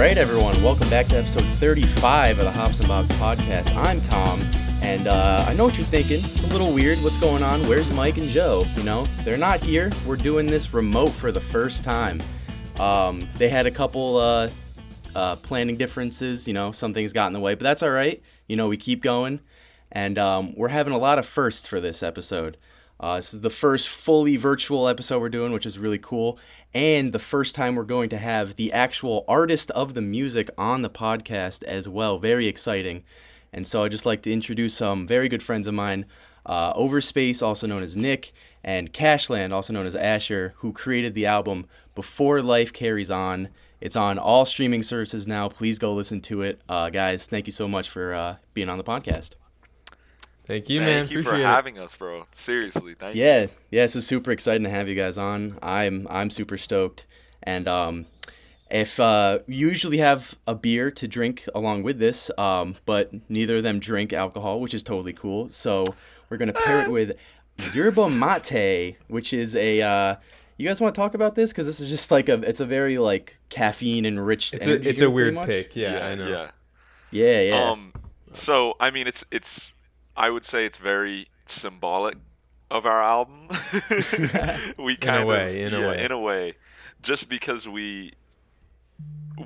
right, everyone. Welcome back to episode 35 of the Hops and Bobs podcast. I'm Tom, and uh, I know what you're thinking. It's a little weird. What's going on? Where's Mike and Joe? You know, they're not here. We're doing this remote for the first time. Um, they had a couple uh, uh, planning differences. You know, some things got in the way, but that's all right. You know, we keep going, and um, we're having a lot of firsts for this episode. Uh, this is the first fully virtual episode we're doing, which is really cool. And the first time we're going to have the actual artist of the music on the podcast as well. Very exciting. And so I'd just like to introduce some very good friends of mine, uh, Overspace, also known as Nick, and Cashland, also known as Asher, who created the album Before Life Carries On. It's on all streaming services now. Please go listen to it. Uh, guys, thank you so much for uh, being on the podcast. Thank you, Thank man. you for Appreciate it. having us, bro. Seriously, thank you. Yeah, yeah, this is super exciting to have you guys on. I'm I'm super stoked. And um, if uh, you usually have a beer to drink along with this, um, but neither of them drink alcohol, which is totally cool. So we're gonna pair it with yerba mate, which is a. Uh, you guys want to talk about this because this is just like a. It's a very like caffeine enriched. It's a it's a weird much. pick. Yeah, I know. Yeah. Yeah, yeah. Um. So I mean, it's it's. I would say it's very symbolic of our album. we kind way, of in a way. in a way, just because we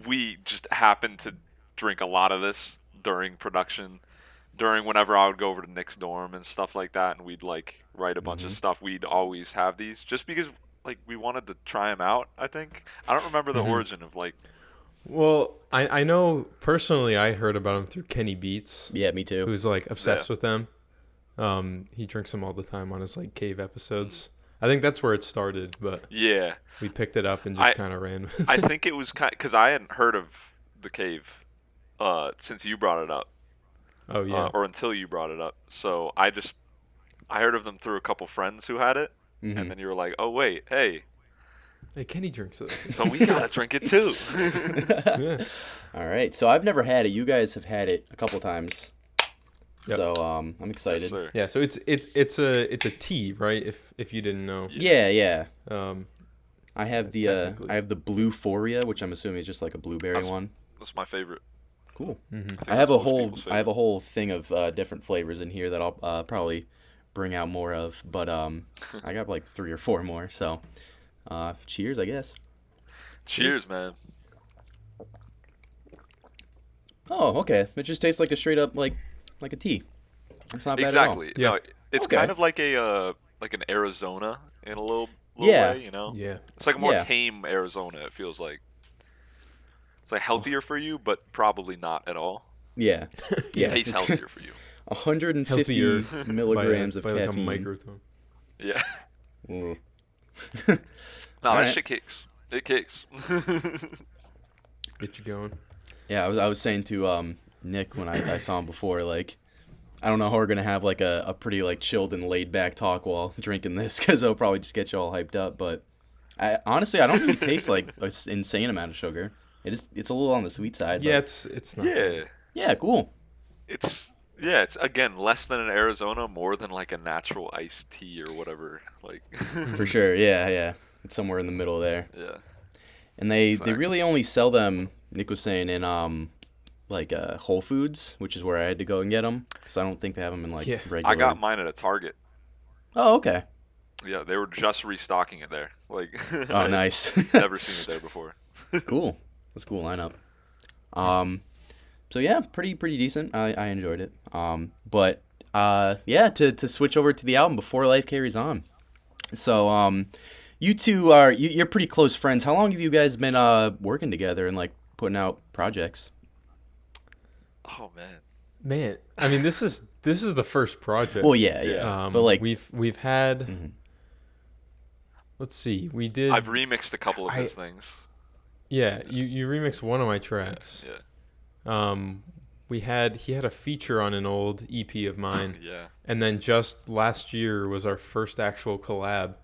we just happened to drink a lot of this during production, during whenever I would go over to Nick's dorm and stuff like that, and we'd like write a bunch Mm-hmm. of stuff. We'd always have these just because like we wanted to try them out. I think I don't remember the Mm-hmm. origin of like Well, I I know personally I heard about him through Kenny Beats, yeah, me too. who's like obsessed Yeah. with them. Um, he drinks them all the time on his like cave episodes. I think that's where it started, but yeah. we picked it up and just kind of ran. with it. I think it was kind because I hadn't heard of the cave uh, since you brought it up, oh yeah. uh, or until you brought it up. So I just I heard of them through a couple friends who had it, Mhm. and then you were like, "Oh wait, hey, hey, Kenny drinks it. so we gotta drink it too." yeah. All right, so I've never had it. You guys have had it a couple times. Yep. So um, I'm excited. yes. Yeah. So it's it's it's a it's a tea, right? If if you didn't know. Yeah, yeah. Um, I have the uh, I have the Bluephoria, which I'm assuming is just like a blueberry That's- one. That's my favorite. Cool. mhm. think I have a whole I have a whole thing of uh, different flavors in here that I'll uh, probably bring out more of, but um, I got like three or four more. So, uh, cheers, I guess. Cheers, man. Oh, okay. It just tastes like a straight up like like a tea. It's not bad Exactly. Yeah. No, it's Okay. kind of like a uh, like an Arizona in a little, little Yeah. way, you know. Yeah. It's like a more Yeah. tame Arizona. It feels like it's like healthier for you, but probably not at all. at all. Yeah. Yeah. It tastes healthier for you. 150 Healthier milligrams by, of by like a caffeine. microtone. Yeah. Mm. No, that Alright. shit kicks. It kicks. Get you going. Yeah, I was, I was saying to um, Nick when I, I saw him before, like, I don't know how we're gonna have like a, a pretty like chilled and laid back talk while drinking this because it'll probably just get you all hyped up. But I honestly, I don't think it tastes like an insane amount of sugar. It is, it's a little on the sweet side. Yeah, but- it's it's not. yeah. yeah, cool. It's yeah, it's again less than an Arizona, more than like a natural iced tea or whatever. Like For sure. Yeah, yeah. It's somewhere in the middle there. Yeah. And they they really only sell them. Nick was saying in um like uh, Whole Foods, which is where I had to go and get them because I don't think they have them in like Yeah. regular. I got mine at a Target. Oh, okay. Yeah, they were just restocking it there. Like Oh, nice. Never seen it there before. cool. That's a cool lineup. Um, so yeah, pretty pretty decent. I, I enjoyed it. Um, but uh, yeah, to to switch over to the album before life carries on. So um, you two are you, you're pretty close friends. How long have you guys been uh working together and like putting out projects? Oh man. Man, I mean, this is this is the first project. Well, yeah, yeah. Um, but like, we've we've had. Mhm. Let's see. We did. I've remixed a couple of I- his things. yeah, you you remixed one of my tracks. Yeah. Um, we had he had a feature on an old EP of mine, Yeah. and then just last year was our first actual collab,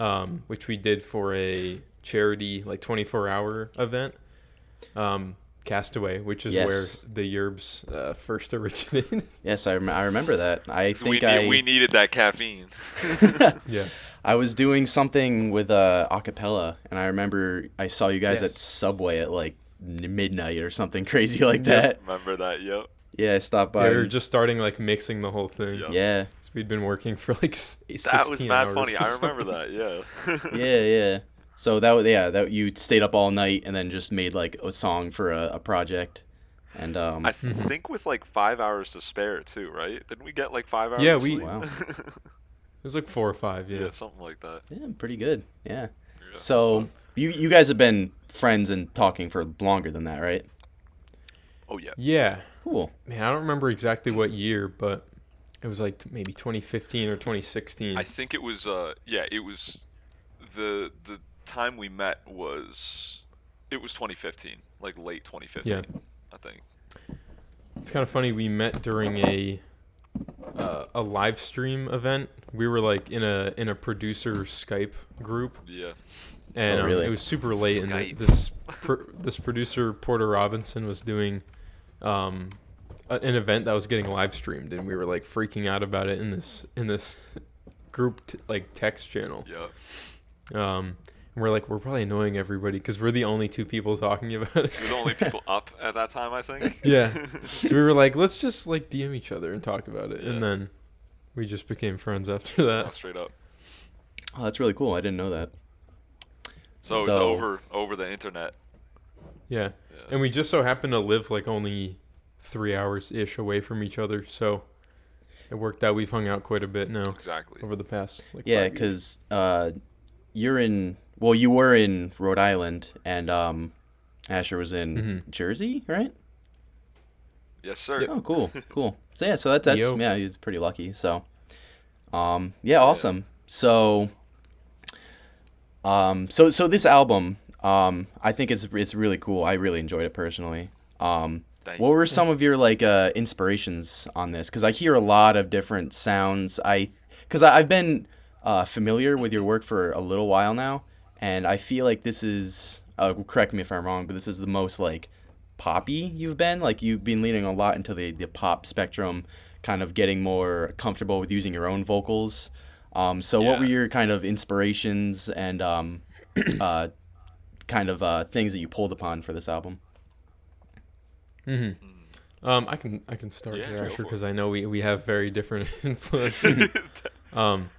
um, which we did for a charity like 24 hour event. Um, Castaway, which is Yes. where the Yerbs uh, first originated. yes, I, rem- I remember that. I 'Cause we, think I we needed that caffeine. yeah. I was doing something with uh, acapella, and I remember I saw you guys Yes. at Subway at like midnight or something crazy like that. Remember that? Yep. Yeah, I stopped Yeah, by. we were just starting like mixing the whole thing. Yeah. yeah, So we'd been working for like s- 16 That was mad hours funny. I remember that. Yeah. yeah, yeah. So that was yeah that you stayed up all night and then just made like a song for a, a project, and um I think with like five hours to spare too, right? Didn't we get like five hours? Yeah, of we- sleep? Wow. It was like four or five. Yeah. yeah, something like that. yeah pretty good yeah. Yeah, So you you guys have been friends and talking for longer than that, right? Oh yeah, Yeah. Cool. Man, I don't remember exactly what year, but it was like maybe 2015 or 2016. I think it was. Uh, yeah, it was the the time we met was it was 2015, like late 2015. Yeah. I think. It's kind of funny. We met during a uh, a live stream event. We were like in a in a producer Skype group, Yeah. and Oh, um, it was super late. And Skype. the, this pr- this producer Porter Robinson was doing um, an event that was getting live streamed, and we were like freaking out about it in this in this group t- like text channel. Yeah. Um, and we're like, we're probably annoying everybody because we're the only two people talking about it. We're the only people up at that time, I think. Yeah. so we were like, let's just like DM each other and talk about it, Yeah. and then we just became friends after that. Oh, straight up. Oh, that's really cool. I didn't know that. So it was So- over over the internet. Yeah. Yeah. And we just so happened to live like only three hours ish away from each other, so it worked out. We've hung out quite a bit now Exactly. over the past. Like, Yeah, because uh, you're in. Well, you were in Rhode Island, and um, Asher was in Mhm. Jersey, right? Yes, sir. Oh, cool, cool. So yeah, so that's that's Yo. yeah, he's pretty lucky. So, um, yeah, awesome. So, um, so so this album, um, I think it's it's really cool. I really enjoyed it personally. Um, what were some of your like uh, inspirations on this? Because I hear a lot of different sounds. I because I've been uh, familiar with your work for a little while now, and I feel like this is. Uh, correct me if I'm wrong, but this is the most like poppy you've been. Like you've been leaning a lot into the the pop spectrum, kind of getting more comfortable with using your own vocals. Um, so what were your kind of inspirations and um, uh, kind of uh, things that you pulled upon for this album? hmm Um, I can I can start Yeah, here go actually for it. because I know we, we have very different influences. um,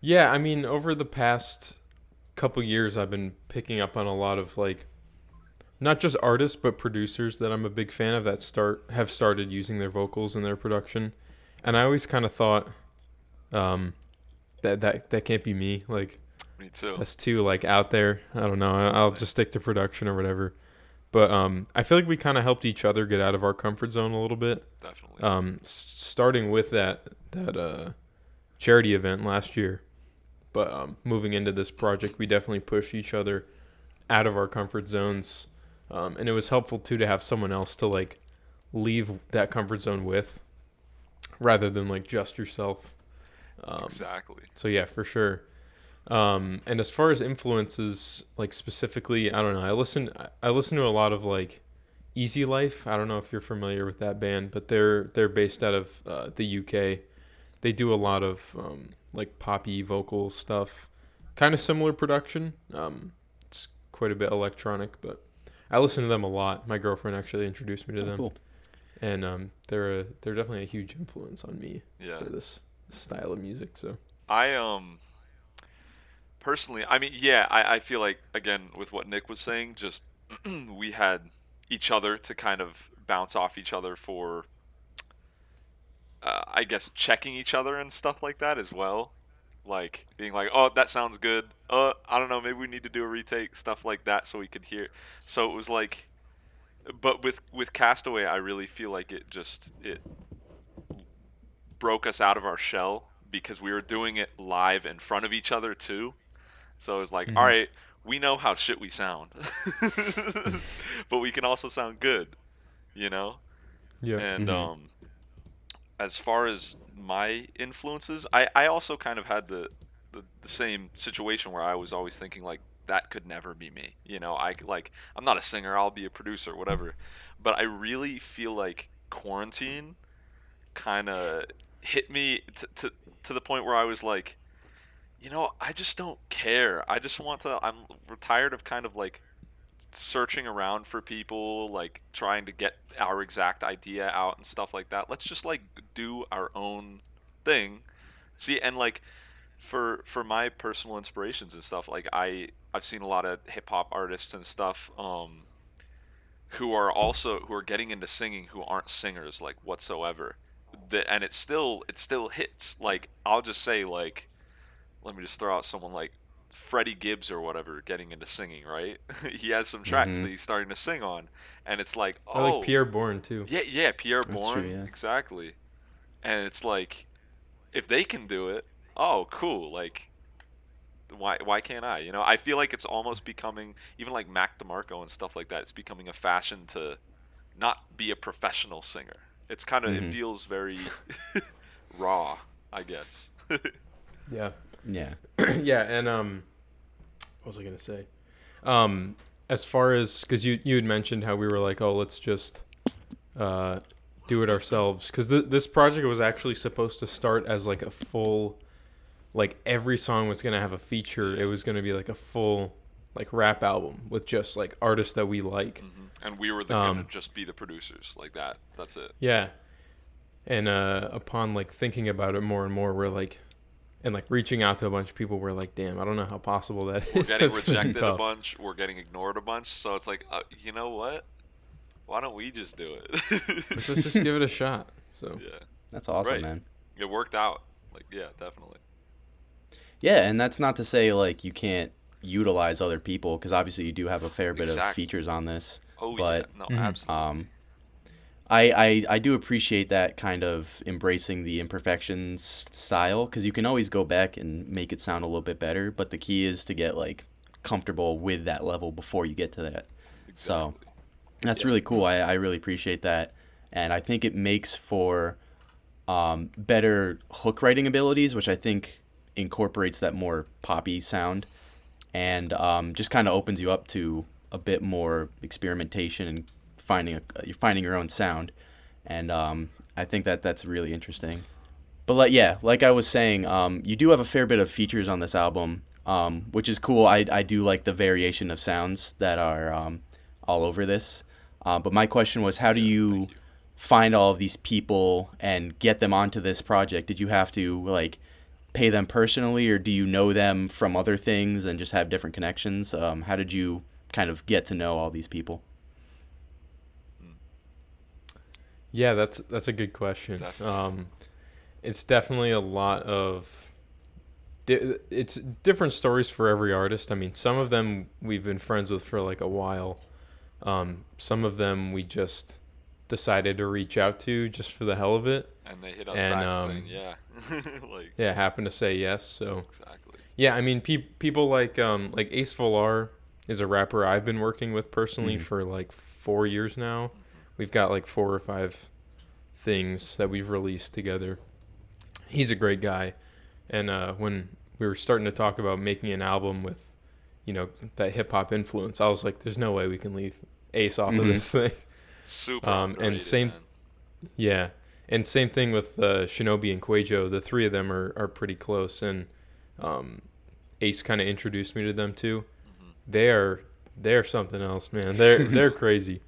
yeah, I mean over the past couple years, I've been picking up on a lot of like not just artists but producers that I'm a big fan of that start have started using their vocals in their production, and I always kind of thought, um, that that that can't be me. Like Me too. that's too like out there. I don't know. I'll just stick to production or whatever. But um, I feel like we kind of helped each other get out of our comfort zone a little bit. Definitely. Um, starting with that that uh, charity event last year, but um, moving into this project, we definitely pushed each other out of our comfort zones, um, and it was helpful too to have someone else to like leave that comfort zone with, rather than like just yourself. Um, exactly. so yeah, for sure. Um, and as far as influences, like specifically, I don't know. I listen. I- I listen to a lot of like Easy Life. I don't know if you're familiar with that band, but they're they're based out of uh, the UK. They do a lot of um, like poppy vocal stuff, kind of similar production. Um, it's quite a bit electronic, but I listen to them a lot. My girlfriend actually introduced me to Oh, them, cool. and um, they're a, they're definitely a huge influence on me Yeah. for this style of music. So. I um personally, I mean, yeah, I, I feel like again with what Nick was saying, just we had each other to kind of bounce off each other for, uh, I guess, checking each other and stuff like that as well. Like being like, oh, that sounds good. Uh, I don't know, maybe we need to do a retake, stuff like that, so we could hear. So it was like, but with with Castaway, I really feel like it just it broke us out of our shell because we were doing it live in front of each other too. So it was like, Mhm. all right, we know how shit we sound, but we can also sound good, you know. Yeah. And Mhm. um, as far as my influences, I I also kind of had the, the the same situation where I was always thinking like that could never be me. You know, I like I'm not a singer. I'll be a producer, whatever. But I really feel like quarantine kind of hit me to, to to the point where I was like, you know, I just don't care. I just want to. I'm tired of kind of like searching around for people, like trying to get our exact idea out and stuff like that. Let's just like do our own thing. See, and like for for my personal inspirations and stuff, like I I've seen a lot of hip hop artists and stuff um who are also who are getting into singing who aren't singers like whatsoever. The, and it still it still hits. Like I'll just say like let me just throw out someone like Freddie Gibbs or whatever getting into singing, right? he has some tracks Mhm. that he's starting to sing on, and it's like, oh, I like Pi'erre Bourne too. yeah, yeah, Pi'erre That's Bourne, true, yeah. exactly. And it's like, if they can do it, oh, cool. Like, why why can't I? You know, I feel like it's almost becoming even like Mac DeMarco and stuff like that. It's becoming a fashion to not be a professional singer. It's kind of Mhm. it feels very raw, I guess. Yeah. Yeah. yeah, and um, what was I gonna say? Um, as far as because you you had mentioned how we were like, oh, let's just uh do it ourselves because th- this project was actually supposed to start as like a full, like every song was gonna have a feature. It was gonna be like a full like rap album with just like artists that we like. hmm And we were the, Um, gonna just be the producers like that. That's it. Yeah. And uh, upon like thinking about it more and more, we're like, and like reaching out to a bunch of people, we're like, damn, I don't know how possible that is. We're getting That's gonna rejected a bunch. We're getting ignored a bunch. So it's like, uh, you know what? Why don't we just do it? Let's just give it a shot. So yeah, That's awesome, Right. man. it worked out. Like, yeah, definitely. Yeah, and that's not to say like you can't utilize other people because obviously you do have a fair bit of features on this. Oh But- yeah, no, Mhm. absolutely. Um, I, I I do appreciate that kind of embracing the imperfections style because you can always go back and make it sound a little bit better. But the key is to get like comfortable with that level before you get to that. so- That's Yeah. really cool. I, I really appreciate that, and I think it makes for um, better hook writing abilities, which I think incorporates that more poppy sound, and um, just kind of opens you up to a bit more experimentation and finding a, you're finding your own sound, and um, I think that that's really interesting. But like yeah, like I was saying, um, you do have a fair bit of features on this album, um, which is cool. I, I do like the variation of sounds that are um, all over this. Uh, but my question was, how do you, you. find all of these people and get them onto this project? Did you have to like pay them personally, or do you know them from other things and just have different connections? Um, how did you kind of get to know all these people? Yeah, that's that's a good question. Um, it's definitely a lot of. Di- it's different stories for every artist. I mean, some of them we've been friends with for like a while. Um, some of them we just decided to reach out to just for the hell of it. And they hit us and, back um, saying, yeah, like Yeah, happened to say yes. So exactly. Yeah, I mean, pe- people like um like Ace Volar is a rapper I've been working with personally Mhm. for like four years now. We've got like four or five things that we've released together. He's a great guy, and uh, when we were starting to talk about making an album with, you know, that hip hop influence, I was like, "There's no way we can leave Ace off of Mhm. this thing." Super Um, and same- man. Yeah, and same thing with uh, Shinobi and Quajo. The three of them are, are pretty close, and um, Ace kind of introduced me to them too. Mhm. They are they're something else, man. They're they're crazy.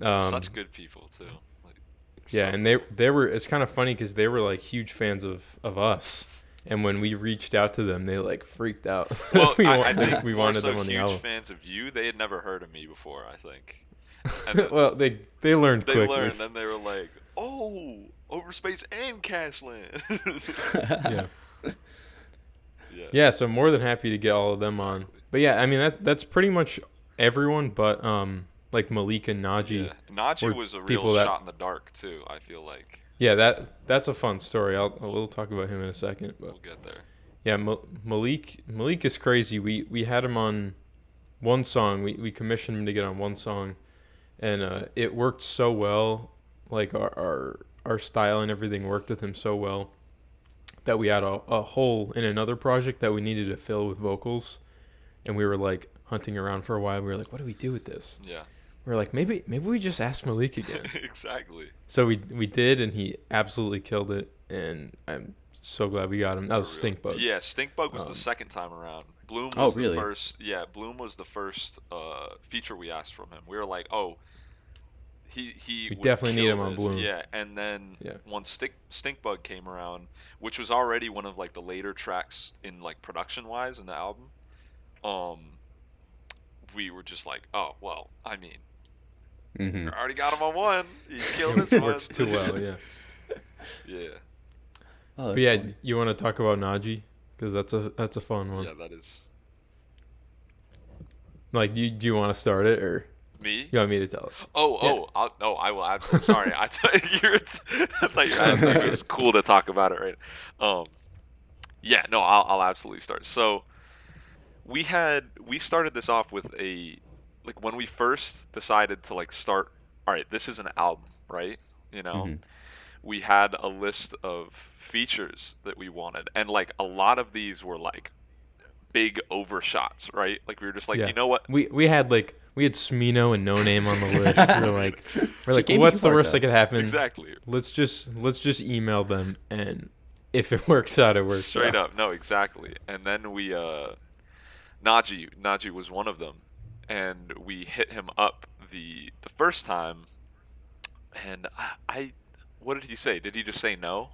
Um, Such good people too. Like, yeah, so and they they were. It's kind of funny because they were like huge fans of of us, and when we reached out to them, they like freaked out. Well, we, I, I like, we wanted so them on the huge album. fans of you. They had never heard of me before. I think. Then well, they they learned quickly. they quickly. learned, and they were like, "Oh, Overspace and Cashland." yeah. yeah. Yeah, so more than happy to get all of them on. But yeah, I mean that that's pretty much everyone but um like Malik and Naji. Yeah. Naji was a real that- shot in the dark too. I feel like Yeah, that that's a fun story. I'll we'll talk about him in a second. But we'll get there. yeah, Ma- Malik Malik is crazy. We we had him on one song. We we commissioned him to get on one song, and uh, it worked so well. Like our our our style and everything worked with him so well that we had a, a hole in another project that we needed to fill with vocals, and we were like hunting around for a while. We were like, what do we do with this? Yeah. We are like, maybe maybe we just ask Malik again. exactly. So we we did, and he absolutely killed it, and I'm so glad we got him. That was For real. Stink Bug. Yeah, Stink Bug was Um, the second time around. Bloom was Oh, the first. Yeah, Bloom was the first uh, feature we asked from him. We were like, oh, he he. We would definitely need kill him on. Bloom. Yeah, and then Yeah. once Stink Stinkbug came around, which was already one of like the later tracks in like production wise in the album, um, we were just like, oh well, I mean, hmm we already got him on one. He killed this it one. works too well. Yeah. yeah, Oh, But yeah, funny. you want to talk about Naji because that's a that's a fun one. yeah, that is Like, do you, do you want to start it or me. you want me to tell it? Oh, Yeah. oh, I'll, oh! I will absolutely. Sorry, I thought you were. I thought you were asking if it was cool to talk about it, right? Um, yeah, no, I'll, I'll absolutely start. So, we had we started this off with a like when we first decided to like start. All right, this is an album, right? You know, Mhm. we had a list of features that we wanted, and like a lot of these were like big overshots, right? Like we were just like, Yeah. you know what? We we had like we had Smino and Noname on the list. we're like we're like, what's the worst that. could happen? Exactly. Let's just let's just email them and if it works out, it works Straight out. up, no, exactly. And then we, uh, Naji, Najee was one of them, and we hit him up the the first time, and I, I what did he say? Did he just say no?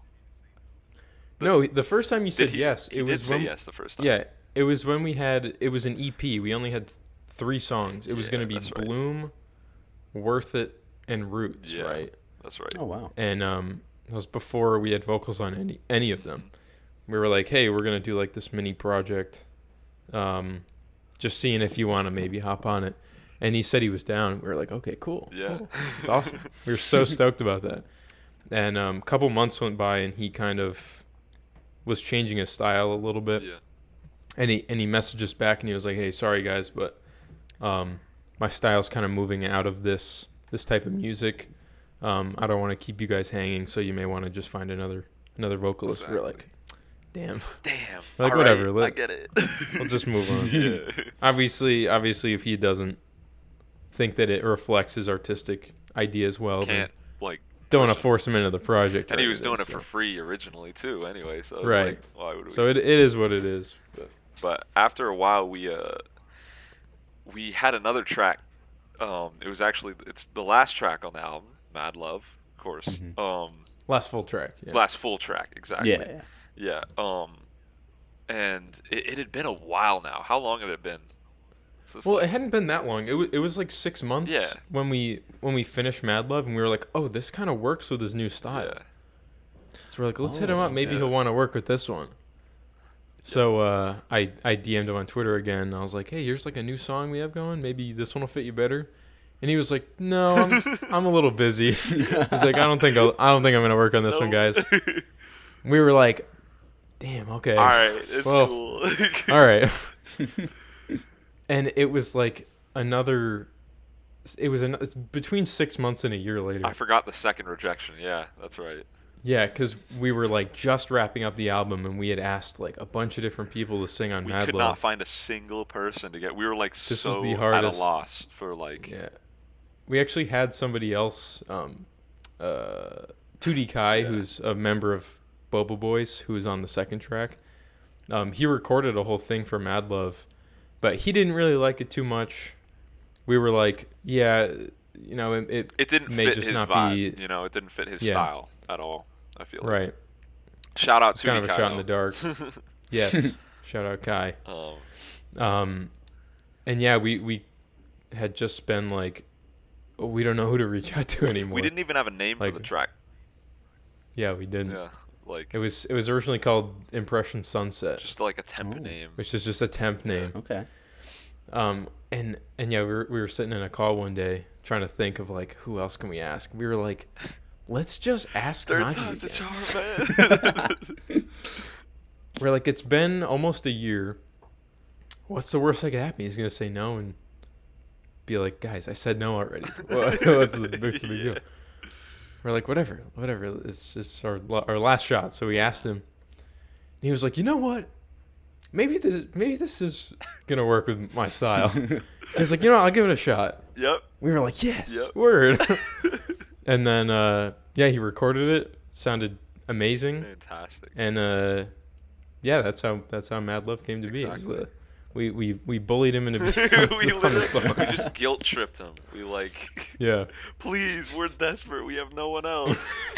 No, the first time you said he, yes, he it did was say when, yes the first time. Yeah, it was when we had it was an EP. We only had three songs. It was Yeah, going to be that's right. Bloom, Worth It, and Roots, Yeah. right? that's right. Oh wow. And um, that was before we had vocals on any any of them. We were like, hey, we're gonna do like this mini project, um, just seeing if you want to maybe hop on it. And he said he was down. We were like, okay, cool. Yeah. cool. It's awesome. we were so stoked about that. And um, a couple months went by, and he kind of was changing his style a little bit. Yeah. And he and he messaged us back, and he was like, hey, sorry guys, but um, my style's kind of moving out of this this type of music. Um, I don't want to keep you guys hanging, so you may want to just find another another vocalist. We We're like, damn, Damn. Like, all whatever, right, I get it. we'll just move on. yeah. obviously, obviously, if he doesn't think that it reflects his artistic ideas well, then Can't like. don't want to force him into the project. And or he was anything, doing it for so. free originally too. Anyway, so Right. Like, why would we? So it, it is what it is. But but after a while we uh we had another track um it was actually it's the last track on the album mad love of course Mhm. um last full track. Yeah. last full track exactly Yeah. yeah um and it, it had been a while now how long had it been Well, like- it hadn't been that long. It was it was like six months. Yeah. When we when we finished Mad Love, and we were like, oh, this kind of works with his new style. yeah. So we're like, let's hit Oh, him up. Maybe yeah. he'll want to work with this one. So uh, I I DM'd him on Twitter again. I was like, hey, here's like a new song we have going. Maybe this one will fit you better. And he was like, no, I'm, I'm a little busy. He's like, I don't think I'll, I don't think I'm gonna work on this one, guys. We were like, damn, okay, all right it's Well, cool all right. and it was like another. It was an, it's between six months and a year later. i forgot the second rejection yeah that's right Yeah, because we were like just wrapping up the album, and we had asked like a bunch of different people to sing on we Mad could Love. not find a single person to get we were like This so was the at a hardest- loss for like yeah, we actually had somebody else, um, uh, 2D Kai, Yeah. who's a member of Bobo Boys, who was on the second track. Um, he recorded a whole thing for Mad Love, but he didn't really like it too much. We were like, yeah, you know, it, it it didn't may fit just his not vibe. be- You know, it didn't fit his Yeah. style at all. I feel like. right. Shout out It's to kind of a Kai, shot in the dark. Yes, shout out Kai. um, Um, and yeah, we we had just been like, oh, we don't know who to reach out to anymore. we didn't even have a name Like- for the track. Yeah, we didn't. Yeah, like It was it was originally called Impression Sunset, just like a temp Oh. name. which is just a temp name. Okay. Um, and and yeah, we were we were sitting in a call one day trying to think of like who else can we ask. We were like, let's just ask Third Naji time's a charm, man. We're like, it's been almost a year. What's the worst that could happen? He's gonna say no and be like, guys, I said no already. What's the, what's the big deal? We're like, whatever, whatever. It's it's our our last shot. So we asked him. And he was like, you know what? Maybe this maybe this is gonna work with my style. He's like, you know, I'll give it a shot. Yep. We were like, yes, Yep. word. and then uh, yeah, he recorded it. Sounded amazing. Fantastic. And uh, yeah, that's how that's how Mad Love came to be. Exactly. the we we, we bullied him into being on we, the literally, we just guilt tripped him. We like, yeah. please, we're desperate. We have no one else.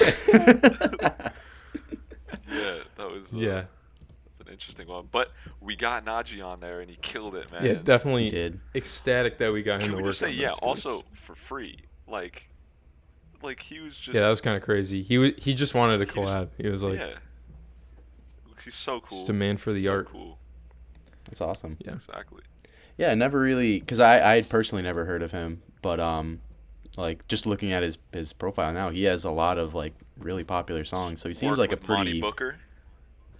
yeah, that was. Uh, Yeah. that's an interesting one. But we got Naji on there, and he killed it, man. Yeah, He definitely did. ecstatic that we got him Can to we work just say, yeah, this 'cause- also for free, like, like he was just. Yeah, that was kind of crazy. He wa he just wanted a He was- collab. He was like yeah. He's so cool. just a man for the so art. Cool. That's awesome. Yeah. Exactly. Yeah, never really because I I personally never heard of him, but um, like just looking at his his profile now, he has a lot of like really popular songs. So he seems Worked like a with Monte pretty Booker.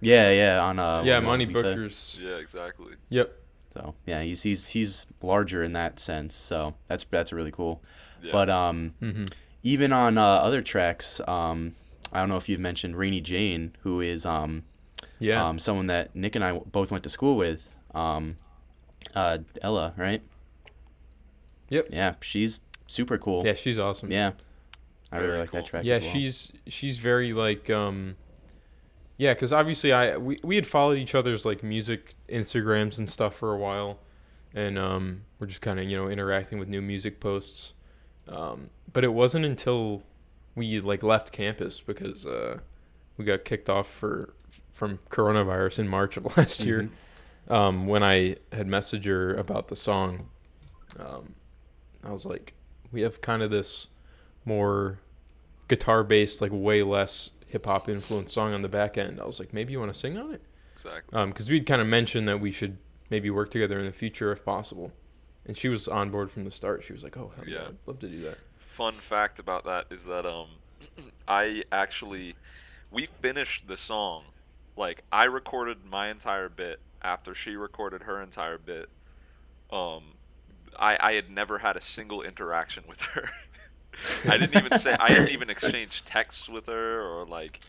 yeah yeah on uh yeah, what, Monte Booker's. Yeah, exactly. Yep. So yeah, he's he's he's larger in that sense. So that's that's really cool. Yeah. But um, hmm even on uh, other tracks, um, I don't know if you've mentioned Rainy Jane, who is um, Yeah. um, someone that Nick and I both went to school with. Um, uh, Ella, right? Yep. Yeah, she's super cool. yeah, she's awesome. Yeah. I really Very like cool. that track. Yeah, as well. she's she's very like um yeah, cuz obviously I we, we had followed each other's like music Instagrams and stuff for a while and um we're just kind of, you know, interacting with new music posts. Um but it wasn't until we like left campus because uh we got kicked off for from coronavirus in March of last year. Mm-hmm. Um when I had messaged her about the song um I was like we have kind of this more guitar based, like way less hip hop influenced song on the back end. I was like, maybe you want to sing on it? Exactly. Because we'd kind of mentioned that we should maybe work together in the future if possible. And she was on board from the start. She was like, oh, yeah, Yeah. I'd love to do that. Fun fact about that is that um, I actually we finished the song. Like I recorded my entire bit after she recorded her entire bit. Um, I I had never had a single interaction with her. I didn't even say I didn't even exchange texts with her or like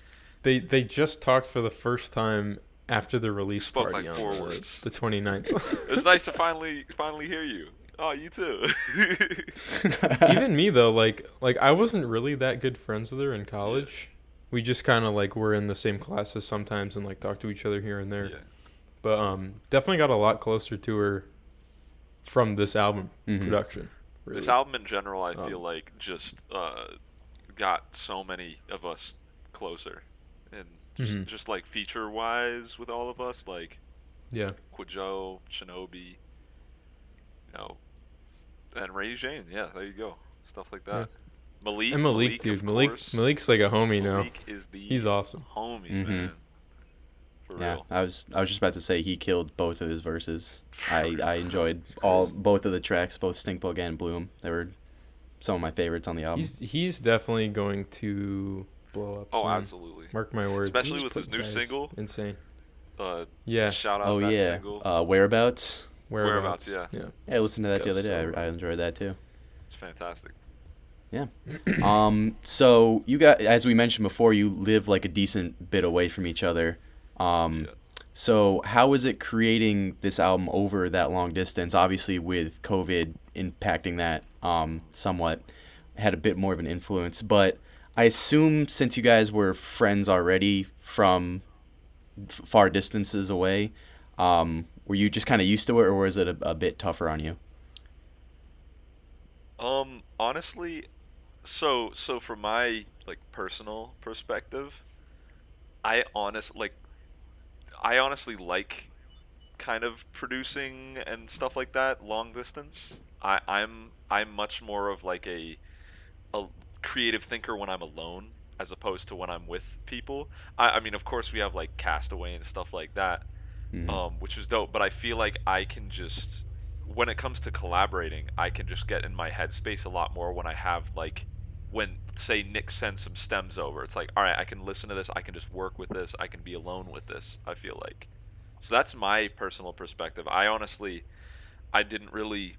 They they just talked for the first time after the release Spoke, party like, on four the, words. the 29th. it was nice to finally finally hear you. Oh, you too. Even me though, like like I wasn't really that good friends with her in college. We just kind of like were in the same classes sometimes and like talked to each other here and there. yeah. But um, definitely got a lot closer to her from this album Mhm. production. This album in general, I feel Um, like just uh, got so many of us closer, and just Mhm. just like feature wise with all of us, like Yeah, Quajo, Shinobi, you know, and Ray Jane. Yeah, there you go, stuff like that. Malik, and Malik, dude, of Malik, course. Malik's like a homie now. Malik is the He's awesome. homie, Mhm. man. For Yeah, real. I was I was just about to say he killed both of his verses. I. I enjoyed all both of the tracks, both Stinkbug and Bloom. They were some of my favorites on the album. He's he's definitely going to blow up. Oh, soon. absolutely. Mark my words. Especially with his new single. Insane. Uh, Yeah. shout out oh that yeah, single. uh, whereabouts. Whereabouts. Whereabouts, Yeah. Yeah, I listened to that the other day. so I, I enjoyed that too. it's fantastic. Yeah. um, so you got, as we mentioned before, you live like a decent bit away from each other. Um, Yeah. so how is it creating this album over that long distance? Obviously, with COVID impacting that um, somewhat, had a bit more of an influence. But I assume since you guys were friends already from f- far distances away, um, were you just kind of used to it, or was it a, a bit tougher on you? Um, honestly, so so from my like personal perspective, I honest like I honestly like kind of producing and stuff like that long distance. I I'm I'm much more of like a a creative thinker when I'm alone as opposed to when I'm with people. I I mean, of course we have like Castaway and stuff like that Mhm. um, which was dope. But I feel like I can just, when it comes to collaborating, I can just get in my headspace a lot more when I have like, when say Nick sends some stems over. It's like, all right, I can listen to this. I can just work with this. I can be alone with this. I feel like, so that's my personal perspective. I honestly, I didn't really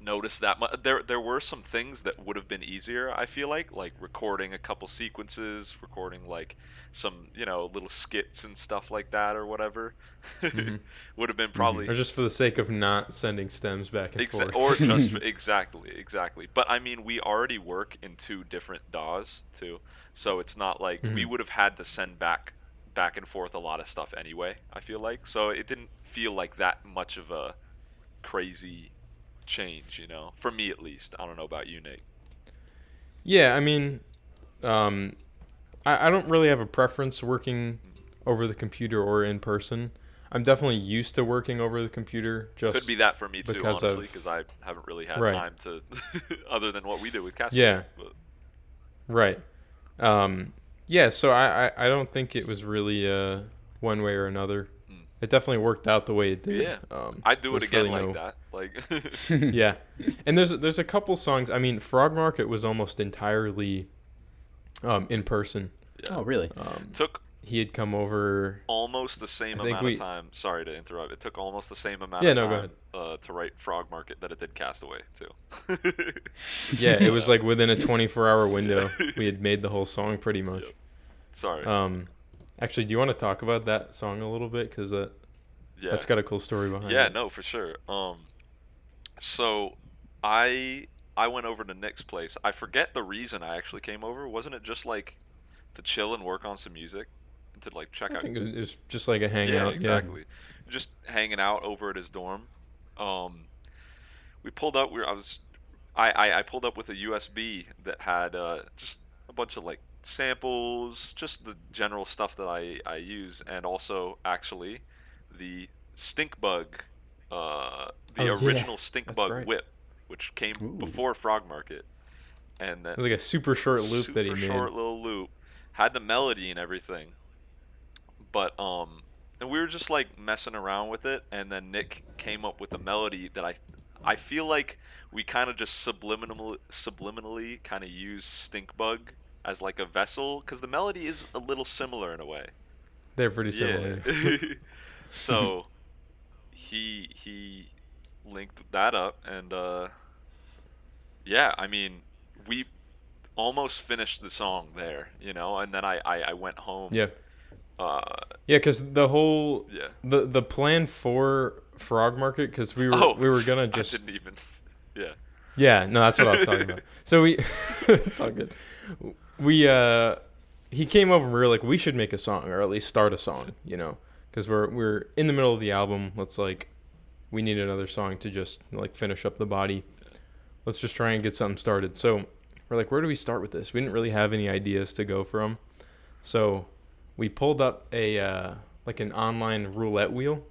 notice that much. There, there were some things that would have been easier. I feel like, like recording a couple sequences, recording like some, you know, little skits and stuff like that, or whatever. Mhm. would have been probably Or just for the sake of not sending stems back and Exa- forth. or just for- exactly, exactly. But I mean, we already work in two different DAWs too, so it's not like we Mhm. would have had to send back back and forth a lot of stuff anyway. I feel like so it didn't feel like that much of a crazy change, you know, for me at least. I don't know about you, Nate. Yeah, I mean, um, I, I don't really have a preference working over the computer or in person. I'm definitely used to working over the computer. Just Could be that for me too, because honestly, because I haven't really had Right. time to, other than what we do with Castle. Yeah. But, Right. Um, yeah, so I, I, I don't think it was really uh, one way or another. It definitely worked out the way it did. Yeah. Um, I'd do it there's again really like no- that. Like, yeah, and there's there's a couple songs. I mean, Frog Market was almost entirely um, in person. Oh, really? Um, took he had come over. almost the same amount we- of time. Sorry to interrupt. It took almost the same amount Yeah, of no, go time uh, to write Frog Market that it did Castaway too. Yeah, it was like within a 24 hour window. We had made the whole song pretty much. Yep. Sorry. Um, actually, do you want to talk about that song a little bit? Because that yeah. that's got a cool story behind Yeah, it. Yeah, no, for sure. Um, so I I went over to Nick's place. I forget the reason I actually came over. Wasn't it just like to chill and work on some music, and to like check I out? think it was just like a hangout. yeah, Yeah, exactly. Just hanging out over at his dorm. Um, we pulled up. We were, I was, I, I I pulled up with a USB that had uh, just a bunch of like samples, just the general stuff that I I use, and also actually the stink bug, uh, the Oh, yeah, original stink that's bug right. whip, which came Ooh. before Frog Market, and then It was like a super short loop that he super made. short little loop had the melody and everything but um and we were just like messing around with it and then nick came up with a melody that i i feel like we kind of just subliminal subliminally kind of use stink bug as like a vessel? Because the melody is a little similar in a way. They're pretty similar. yeah so he he linked that up and uh yeah i mean we almost finished the song there you know? And then i i, I went home yeah, uh yeah, because the whole yeah. the the plan for Frog Market because we were oh we were gonna I just didn't even yeah. Yeah no that's what I was talking about. So we it's all good. We uh he came over and we were like we should make a song or at least start a song you know because we're we're in the middle of the album. Let's like we need another song to just like finish up the body. Let's just try and get something started. So we're like, where do we start with this? We didn't really have any ideas to go from. So we pulled up a uh, like an online roulette wheel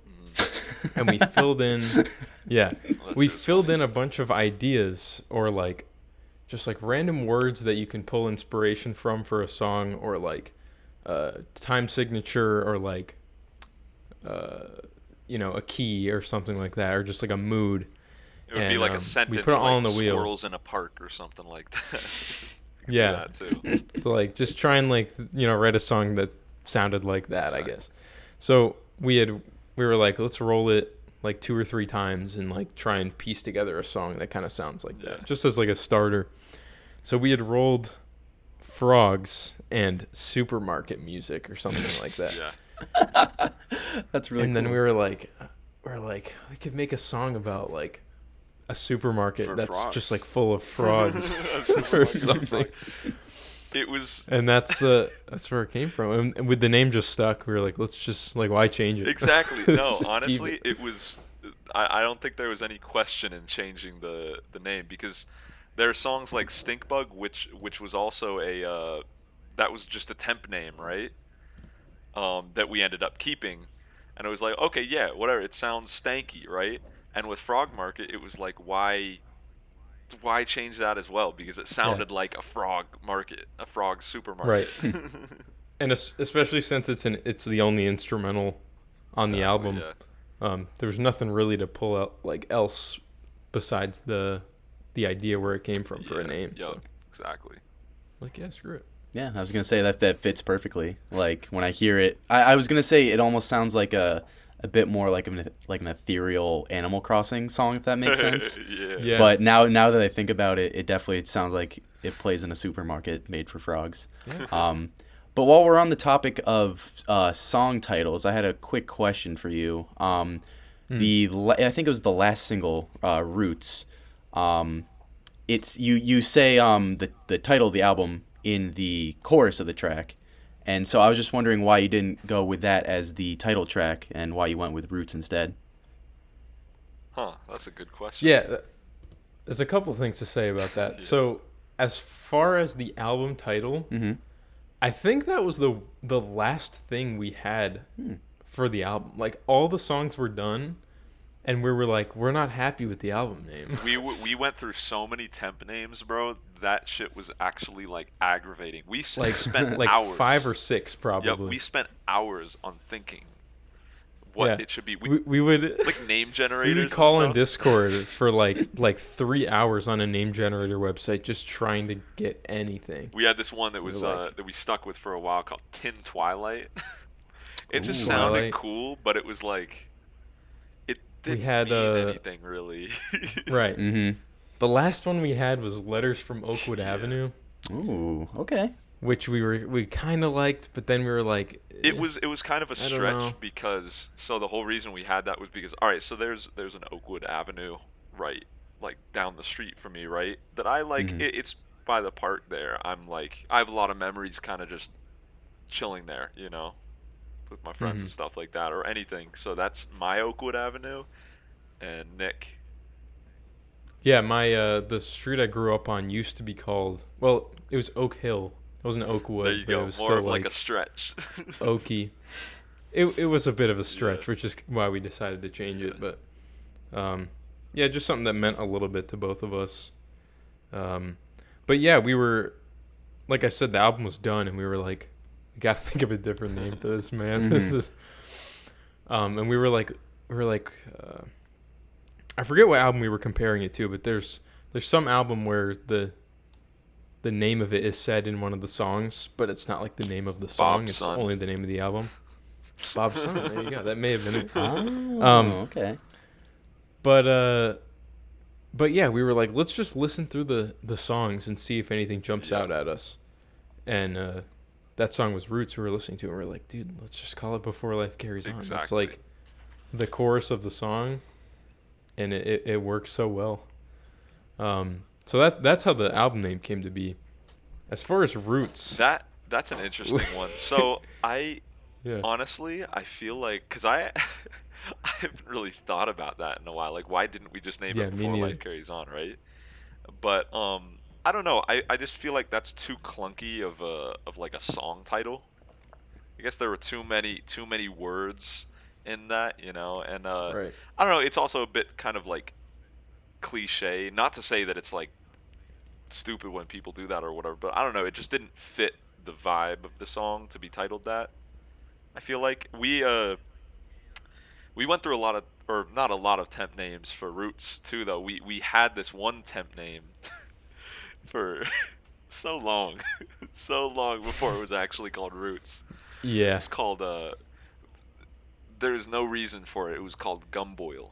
and we filled in yeah Well, we filled funny. in a bunch of ideas or like just like random words that you can pull inspiration from for a song or like uh, time signature or like uh, you know a key or something like that or just like a mood. It would be like um, a we sentence put it all like on the wheel. squirrels in a park or something like that. We Yeah. that too. To like just try and like you know write a song that sounded like that i guess. So we had we were like let's roll it like two or three times and like try and piece together a song that kind of sounds like Yeah. that just as like a starter so we had rolled frogs and supermarket music or something like that yeah That's really. and then we were like we are like we could make a song about like a supermarket For that's frogs. just like full of frogs or something frog. It was and that's uh that's where it came from and, and with the name just stuck we were like let's just like why change it Exactly. No, honestly, it. it was. I, I don't think there was any question in changing the the name because there are songs like Stink Bug, which which was also a uh, that was just a temp name, right? Um, that we ended up keeping, and it was like, okay, yeah, whatever. It sounds stanky, right? And with Frog Market, it was like, why, why change that as well? Because it sounded like a frog market, a frog supermarket. Right. and especially since it's an it's the only instrumental on the album yeah. um there was nothing really to pull out like else besides the the idea where it came from for a name Yeah, so exactly. like yeah screw it Yeah, I was gonna say that that fits perfectly. Like when I hear it, I, I was gonna say it almost sounds like a a bit more like an like an ethereal Animal Crossing song, if that makes sense. yeah. Yeah. But now now that I think about it, it definitely sounds like it plays in a supermarket made for frogs. Um, but while we're on the topic of uh, song titles, I had a quick question for you. Um, The la- I think it was the last single, uh, "Roots." Um, it's you you say um, the the title of the album in the chorus of the track, And so I was just wondering why you didn't go with that as the title track and why you went with Roots instead. Huh, that's a good question. Yeah, there's a couple things to say about that. Yeah. So, as far as the album title, Mm-hmm. I think that was the the last thing we had Hmm. for the album. Like all the songs were done, and we were like, we're not happy with the album name. We w- we went through so many temp names, bro. That shit was actually like aggravating. We s- Like spent like hours. five or six probably. Yep, we spent hours on thinking what Yeah. it should be. We, we, we would like name generators. we would call in. Discord for like like three hours on a name generator website just trying to get anything. We had this one that We was were uh, that we stuck with for a while called Tin Twilight. it just Ooh. sounded Twilight. cool, but it was like it We didn't had, mean uh, anything really. Right. Mm-hmm. The last one we had was Letters from Oakwood Yeah. Avenue, Ooh, okay. which we were we kind of liked, but then we were like, It eh. was it was kind of a I don't stretch because so the whole reason we had that was because all right, so there's there's an Oakwood Avenue right like down the street from me, right? That I like Mhm. it, it's by the park there. I'm like I have a lot of memories kind of just chilling there, you know, with my friends and Mhm. stuff like that or anything. So that's my Oakwood Avenue and Nick Yeah, my uh the street I grew up on used to be called well, it was Oak Hill. It wasn't Oakwood, there you but it go, was more still of like, like a stretch. Oaky. It it was a bit of a stretch, Yeah. which is why we decided to change it, but um yeah, just something that meant a little bit to both of us. Um but yeah, we were like I said the album was done and we were like we got to think of a different name for this, man. This Mhm. is um and we were like we were like uh I forget what album we were comparing it to, but there's there's some album where the the name of it is said in one of the songs, but it's not like the name of the song. it's Son. only the name of the album. Bob's Son. There you go. That may have been it. Oh, Um, okay. But uh, but yeah, we were like, let's just listen through the the songs and see if anything jumps Yeah. out at us. And uh, that song was Roots. We were listening to, and we are like, dude, let's just call it Before Life Carries On. Exactly. like the chorus of the song, and it, it, it works so well. Um, so that that's how the album name came to be. As far as Roots, that that's an interesting one. So I yeah, honestly i feel like because i i haven't really thought about that in a while like why didn't we just name Yeah, it before life carries on right but um i don't know. I i just feel like that's too clunky of a of like a song title. I guess there were too many too many words in that you know and uh right. i don't know. It's also a bit kind of like cliche. Not to say that it's like stupid when people do that or whatever but i don't know. It just didn't fit the vibe of the song to be titled that I feel like. We uh we went through a lot of or not a lot of temp names for roots too though. We we had this one temp name for so long. so long before it was actually called roots. Yeah, It's called uh there's no reason for it. It was called gumboil.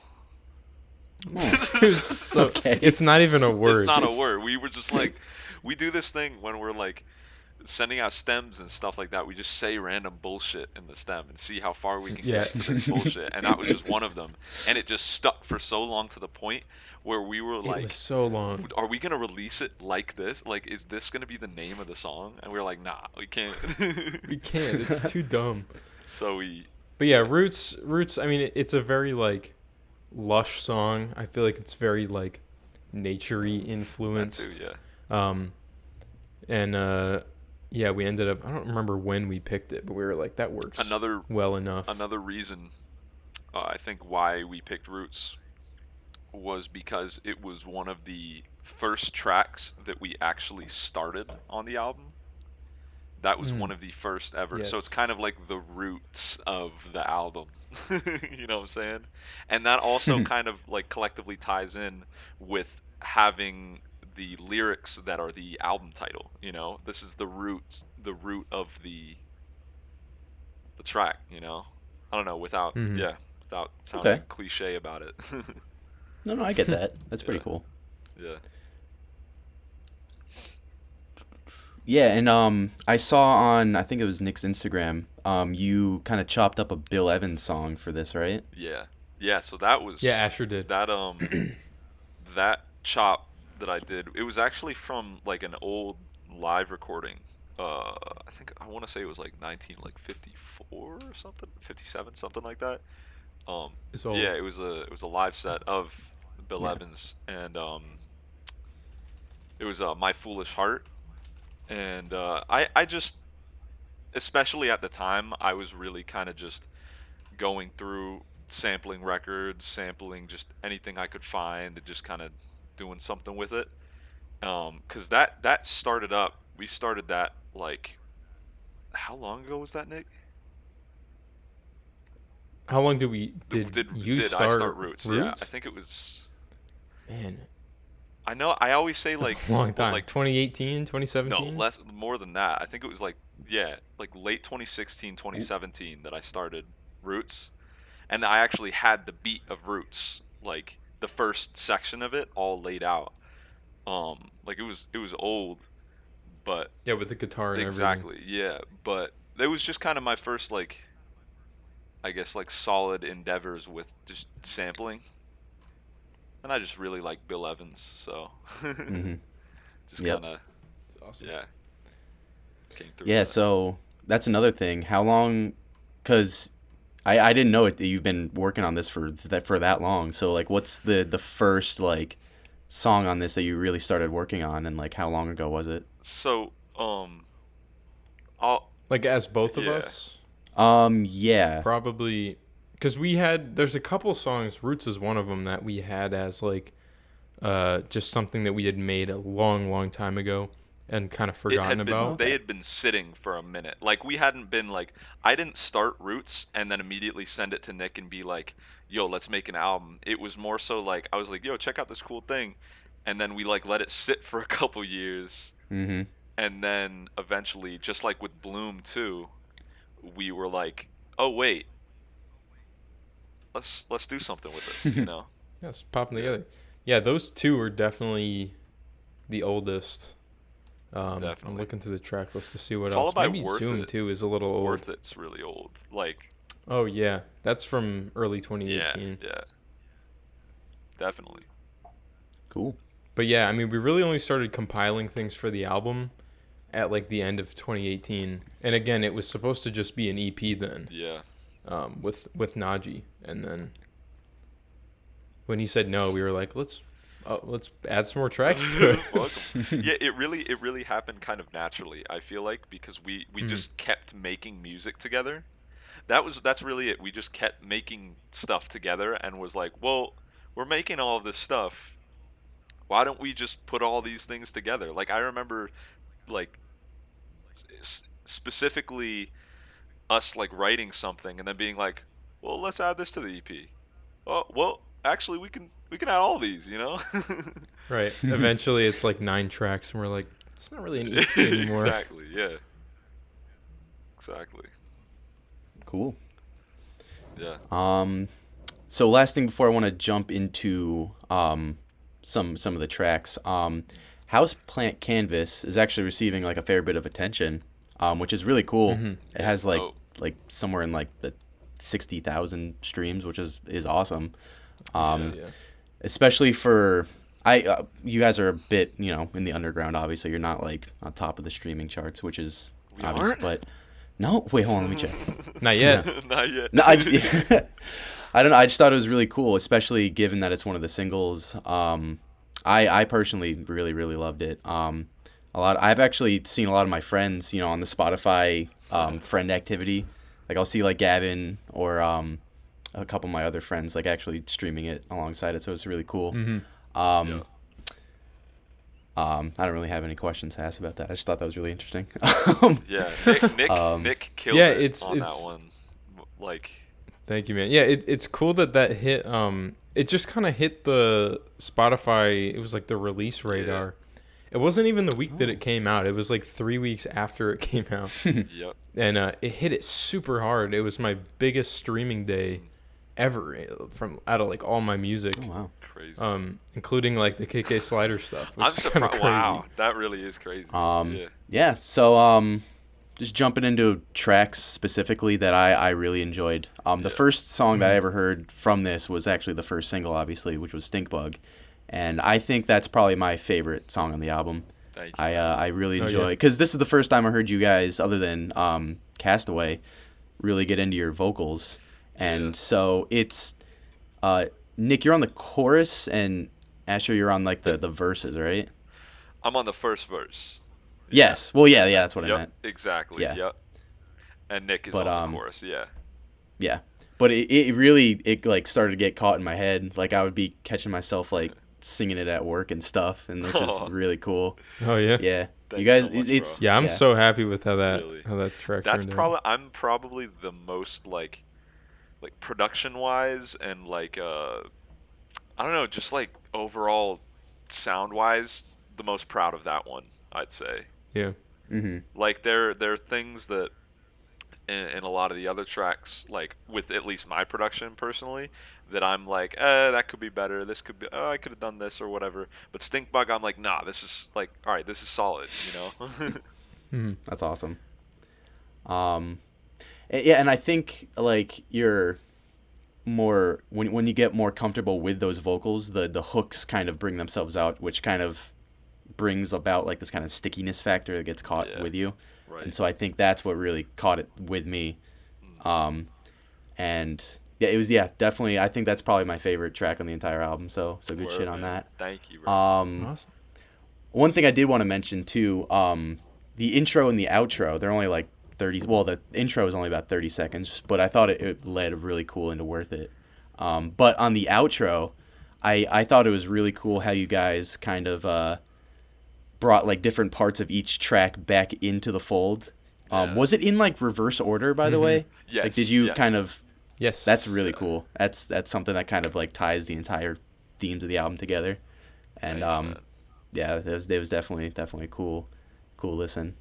Oh, so okay. it's not even a word. It's not a word. We were just like we do this thing when we're like sending out stems and stuff like that. We just say random bullshit in the stem and see how far we can Yeah. get to this bullshit. And that was just one of them. And it just stuck for so long to the point where we were It like was so long. are we gonna release it like this? Like, is this gonna be the name of the song? And we were like, nah, we can't. We can't. It's too dumb. so we, But yeah, Roots. Roots. I mean, it's a very like lush song. I feel like it's very like naturey influenced. too, yeah. Um, and uh, yeah, we ended up. I don't remember when we picked it, but we were like, that works Another well enough. another reason uh, I think why we picked Roots was because it was one of the first tracks that we actually started on the album. That was Mm. one of the first ever. Yes. So it's kind of like the roots of the album. you know what I'm saying? And that also kind of like collectively ties in with having the lyrics that are the album title, you know? This is the root the root of the the track, you know? I don't know, without Mhm. yeah, without sounding Okay. cliche about it. No, no, I get that. That's pretty Yeah. cool. yeah. Yeah, and um, I saw on I think it was Nick's Instagram. Um, you kind of chopped up a Bill Evans song for this, right? Yeah. Yeah, so that was yeah, Asher did. that um that chop that I did, it was actually from like an old live recording uh, I think I want to say it was like 19 like 54 or something, 57, something like that. Um, It's old. yeah, it was a it was a live set of Bill Yeah. Evans, and um, it was uh, My Foolish Heart, and uh, I I just, especially at the time, I was really kind of just going through sampling records, sampling just anything I could find, and just kind of doing something with it. Um, cause that that started up. We started that like, how long ago was that, Nick? How long did we did, did you did start, I start Roots? Yeah, I think it was. Man, I know. I always say like a long time. Like 2018, 2017. no, less more than that. I think it was like yeah, like late 2016, 2017 that I started Roots, and I actually had the beat of Roots, like the first section of it, all laid out. Um, like it was it was old, but Yeah, with the guitar and everything. exactly yeah. But it was just kind of my first like, I guess like solid endeavors with just sampling. And I just really like Bill Evans, so hmm just Yep. kind of Awesome. yeah. Came through Yeah, that. so that's another thing. How long? Because I I didn't know it that you've been working on this for that for that long. So like, what's the the first like song on this that you really started working on, and like how long ago was it? So, um, I'll Like as both of Yeah. us, Um, yeah. probably because we had. There's a couple songs. Roots is one of them that we had as like, uh, just something that we had made a long, long time ago and kind of it forgotten had been, about. They had been sitting for a minute. Like we hadn't been like I didn't start Roots and then immediately send it to Nick and be like, "Yo, let's make an album." It was more so like I was like, "Yo, check out this cool thing," and then we like let it sit for a couple years, Mm-hmm. and then eventually, just like with Bloom too, we were like, "Oh wait." Let's let's do something with this, you know. Yes, them together. Yeah, those two are definitely the oldest. Um, I'm looking through the track list to see what Followed else. by Maybe Worth Zoom It. too is a little old. Worth it's really old. Like Oh yeah, that's from early yeah, 2018. yeah. Definitely. Cool. But yeah, I mean, we really only started compiling things for the album at like the end of 2018. And again, it was supposed to just be an EP then, Yeah. Um, with with Naji. And then when he said no, we were like, let's uh, let's add some more tracks to it. Yeah, it really it really happened kind of naturally. I feel like because we we Mhm. just kept making music together. That was that's really it. We just kept making stuff together and was like, well, we're making all of this stuff. Why don't we just put all these things together? Like I remember, like s- specifically us like writing something and then being like, well, let's add this to the EP. Oh, well, actually, we can we can add all these, you know. right. Eventually, it's like nine tracks, and we're like, it's not really an EP anymore. exactly. Yeah. Exactly. Cool. Yeah. Um, so last thing before I want to jump into um some some of the tracks. Um, House Plant Canvas is actually receiving like a fair bit of attention, um, which is really cool. Mhm. It has like Oh. Like somewhere in like the sixty thousand streams, which is is awesome. Um, yeah. especially for I uh, you guys are a bit you know in the underground. Obviously, you're not like on top of the streaming charts, which is We obvious. aren't? But no, wait, hold on, let me check. Not yet. Not yet. No, I just I don't know. I just thought it was really cool, especially given that it's one of the singles. Um, I I personally really really loved it. Um, a lot. I've actually seen a lot of my friends, you know, on the Spotify um, friend activity. Like I'll see like Gavin or um, a couple of my other friends like actually streaming it alongside it. So it's really cool. hmm Um, Yeah. um, I don't really have any questions to ask about that. I just thought that was really interesting. Um, yeah. Nick Nick, Um, Nick killed Yeah, it it's- on it's- that one. Like Thank you, man. Yeah, it, it's cool that that hit. Um, it just kind of hit the Spotify. It was like the release radar. It wasn't even the week that it came out. It was like three weeks after it came out, yep. and uh, it hit it super hard. It was my biggest streaming day ever eh, from out of like all my music, oh wow. Crazy. um, including like the KK Slider stuff. Which I'm surprised. Wow, that really is crazy. Um, yeah. yeah. So, um, just jumping into tracks specifically that I, I really enjoyed. Um, the Yeah. first song that I ever heard from this was actually the first single, obviously, which was Stink Bug, and I think that's probably my favorite song on the album. I uh, I really Oh, enjoy yeah. because this is the first time I heard you guys, other than um, Castaway, really get into your vocals, and Yeah. so it's uh, Nick, you're on the chorus, and Asher, you're on like the the verses, right? I'm on the first verse. Yes. Well, yeah, yeah, that's what yep. I meant. Exactly. Yeah. Yep. And Nick is But, on um, the chorus. Yeah. Yeah, but it, it really it like started to get caught in my head. Like I would be catching myself like singing it at work and stuff, and it's just Aw. really cool. Oh yeah. Yeah, Thank you you guys, so much, it, it's Yeah, I'm so happy with how that Really. how that track That's turned out. probably I'm probably the most like like production wise and like uh I don't know, just like overall sound wise, the most proud of that one, I'd say. Yeah. hmm Like there there are things that in, in a lot of the other tracks, like with at least my production personally, that I'm like, eh, that could be better. This could be, oh, I could have done this or whatever. But Stink Bug, I'm like, nah, this is like, all right, this is solid, you know. Mhm. That's awesome. Um, yeah, and I think like you're more when when you get more comfortable with those vocals, the the hooks kind of bring themselves out, which kind of brings about like this kind of stickiness factor that gets caught Yeah. with you. right. And so I think that's what really caught it with me. Um, and yeah, it was yeah definitely. I think that's probably my favorite track on the entire album. So so good Word, shit on man. that. Thank you. Bro. Um, Awesome. one thing I did want to mention too, um, the intro and the outro, they're only like 30, well, the intro is only about 30 seconds, but I thought it, it led really cool into Worth It. Um, but on the outro, I, I thought it was really cool how you guys kind of uh, brought like different parts of each track back into the fold. Um, Yeah. Was it in like reverse order, by the Mhm. way? Like, Yes, did you yes. kind of Yes. that's really cool. That's that's something that kind of like ties the entire themes of the album together. And Thanks, um man. yeah, it was it was definitely definitely cool cool listen.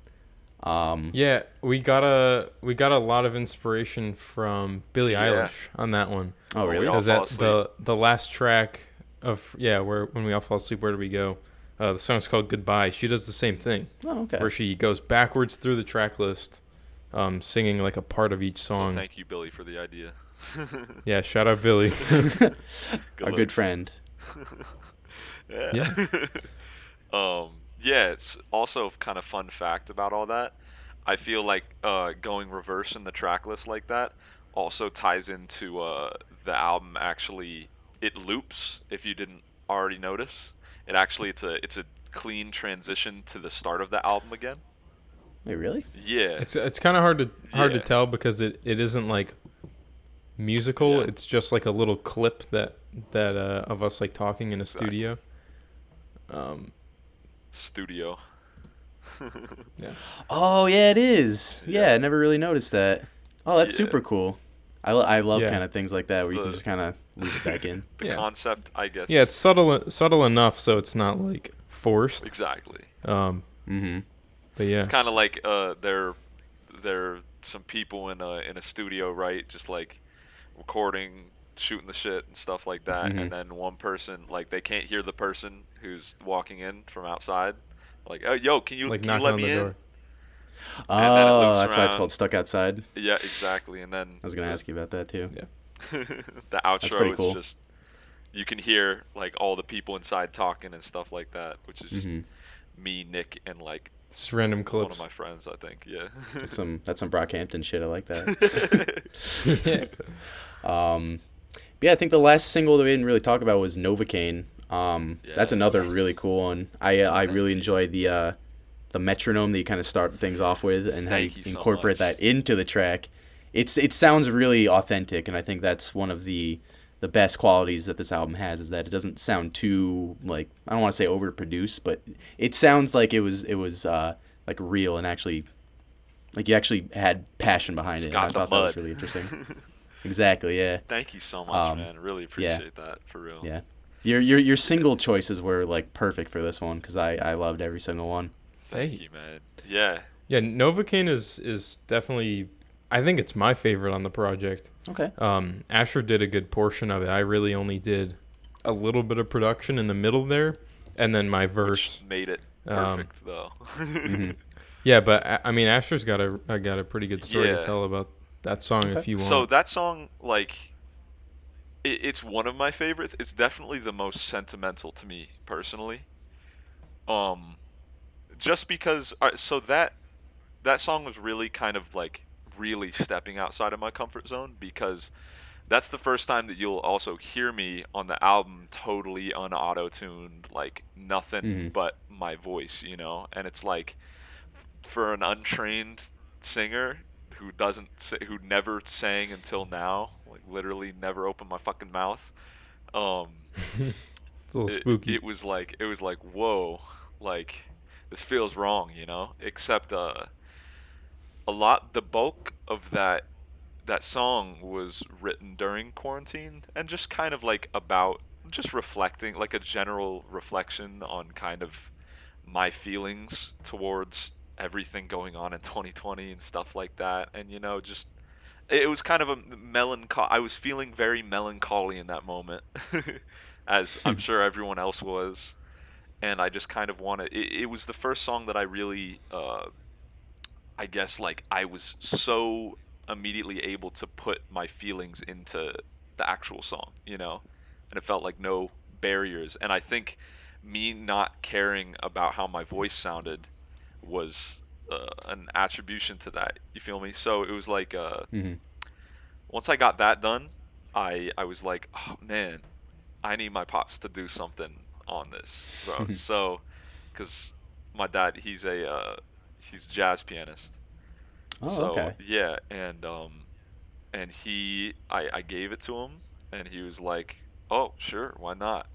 Um Yeah, we got a we got a lot of inspiration from Billie Yeah. Eilish on that one. oh we really? Because fall that the the last track of yeah, where when we all fall asleep, where do we go? Uh, the song's called Goodbye. She does the same thing, Oh okay. where she goes backwards through the track list, um, singing like a part of each So song. thank you, Billie, for the idea. yeah, shout out Billie. Our good looks. friend. Yeah. um, yeah, it's also kind of fun fact about all that. I feel like uh, going reverse in the track list like that also ties into uh, the album. Actually, it loops. If you didn't already notice, it actually it's a it's a clean transition to the start of the album again. Wait, really? Yeah, It's it's kind of hard to hard Yeah. to tell because it, it isn't like musical. Yeah. It's just like a little clip that that uh, of us like talking in a Exactly. studio. Um, studio. Yeah. Oh yeah, it is. Yeah, Yeah. I never really noticed that. Oh, that's Yeah. super cool. I, I love Yeah. kind of things like that where you can just kind of leave it back in. The Yeah. concept, I guess. yeah, it's subtle subtle enough so it's not like forced. exactly. Um, Mm-hmm. But yeah, It's kind of like uh, there, there some people in a in a studio, right? Just like recording, shooting the shit and stuff like that, Mhm. and then one person like they can't hear the person who's walking in from outside. Like, oh, yo, can you, like can you let me the in? door. And then it Oh, loops that's why it's called Stuck Outside. Yeah, exactly. And then I was gonna the, ask you about that too. Yeah. the outro is cool. just you can hear like all the people inside talking and stuff like that, which is just hmm me, Nick, and like Just random one of my friends. I think. Yeah. That's some that's some Brockhampton shit. I like that. Um, but yeah, I think the last single that we didn't really talk about was Novocaine. Um, that's another nice. really cool one. I uh, I really you. enjoy the uh, the metronome that you kind of start things off with, and how you, you incorporate much. that into the track. It's it sounds really authentic, and I think that's one of the the best qualities that this album has is that it doesn't sound too like I don't want to say overproduced, but it sounds like it was it was uh, like real and actually like you actually had passion behind It's it. got I the thought that was really interesting. exactly, yeah. Thank you so much, Um, man. Really yeah. appreciate that for real. Yeah. Your your your single choices were like perfect for this one because I I loved every single one. Thank Hey. you, man. Yeah. Yeah, Novocaine is is definitely. I think it's my favorite on the project. Okay. Um, Asher did a good portion of it. I really only did a little bit of production in the middle there, and then my verse. Which made it Um, perfect though. Mhm. Yeah, but I- I mean, Asher's got a uh, got a pretty good story to tell about that song if you want. so that song, like, it, it's one of my favorites. It's definitely the most sentimental to me personally. Um, just because uh, so that that song was really kind of like really stepping outside of my comfort zone because that's the first time that you'll also hear me on the album totally unauto tuned like nothing Mhm. but my voice you know and it's like for an untrained singer who doesn't sa- who never sang until now like literally never opened my fucking mouth um It's a little it, spooky. it was like it was like whoa like this feels wrong you know except uh a lot the bulk of that that song was written during quarantine and just kind of like about just reflecting like a general reflection on kind of my feelings towards everything going on in 2020 and stuff like that. And you know just it was kind of a melancholy i was feeling very melancholy in that moment as i'm sure everyone else was. And i just kind of wanted it, it was the first song that i really uh, i guess like i was so immediately able to put my feelings into the actual song you know? And it felt like no barriers. And i think me not caring about how my voice sounded was uh, an attribution to that you feel me? So it was like uh, hmm once I got that done, I I was like, oh man, I need my pops to do something on this, bro. so, because my dad, he's a uh, he's a jazz pianist. Oh, so okay. yeah, and um, and he, I I gave it to him, and he was like, oh sure, why not?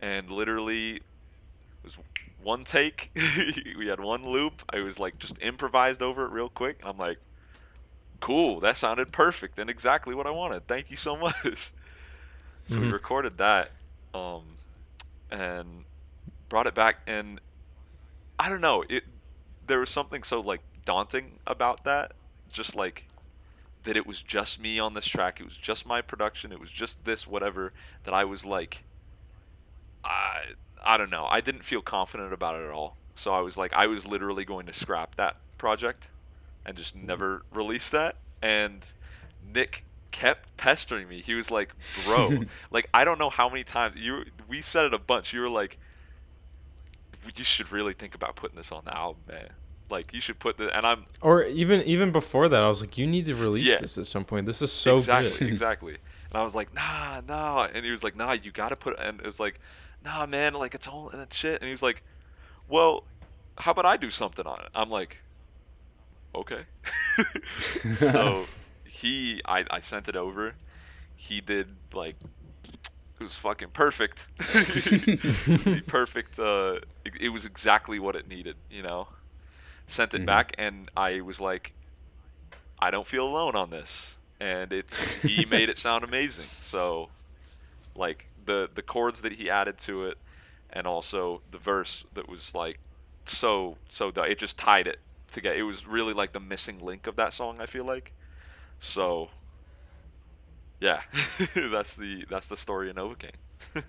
And literally, it was one take. we had one loop. I was like just improvised over it real quick, and I'm like cool that sounded perfect and exactly what i wanted thank you so much so we Mhm. recorded that um, and brought it back and i don't know it there was something so like daunting about that just like that it was just me on this track it was just my production it was just this whatever that i was like i i don't know i didn't feel confident about it at all so i was like i was literally going to scrap that project and just mm-hmm. never release that. And Nick kept pestering me. He was like, "Bro, like I don't know how many times you we said it a bunch. You were like, you should really think about putting this on the album, man. Like you should put the and I'm Or even even before that, I was like, you need to release Yeah. this at some point. This is so exactly, good. exactly. And I was like, nah, nah. And he was like, nah, you gotta put. And it was like, nah, man, like it's all that shit. And he was like, well, how about I do something on it? I'm like, okay. so he, I, I sent it over. He did like, it was fucking perfect. The perfect. Uh, it, it was exactly what it needed, you know. Sent it Mhm. back, and I was like, I don't feel alone on this, and it's he made it sound amazing. So, like the the chords that he added to it, and also the verse that was like so so it just tied it together. It was really like the missing link of that song. I feel like, so yeah, that's the that's the story of Novocaine.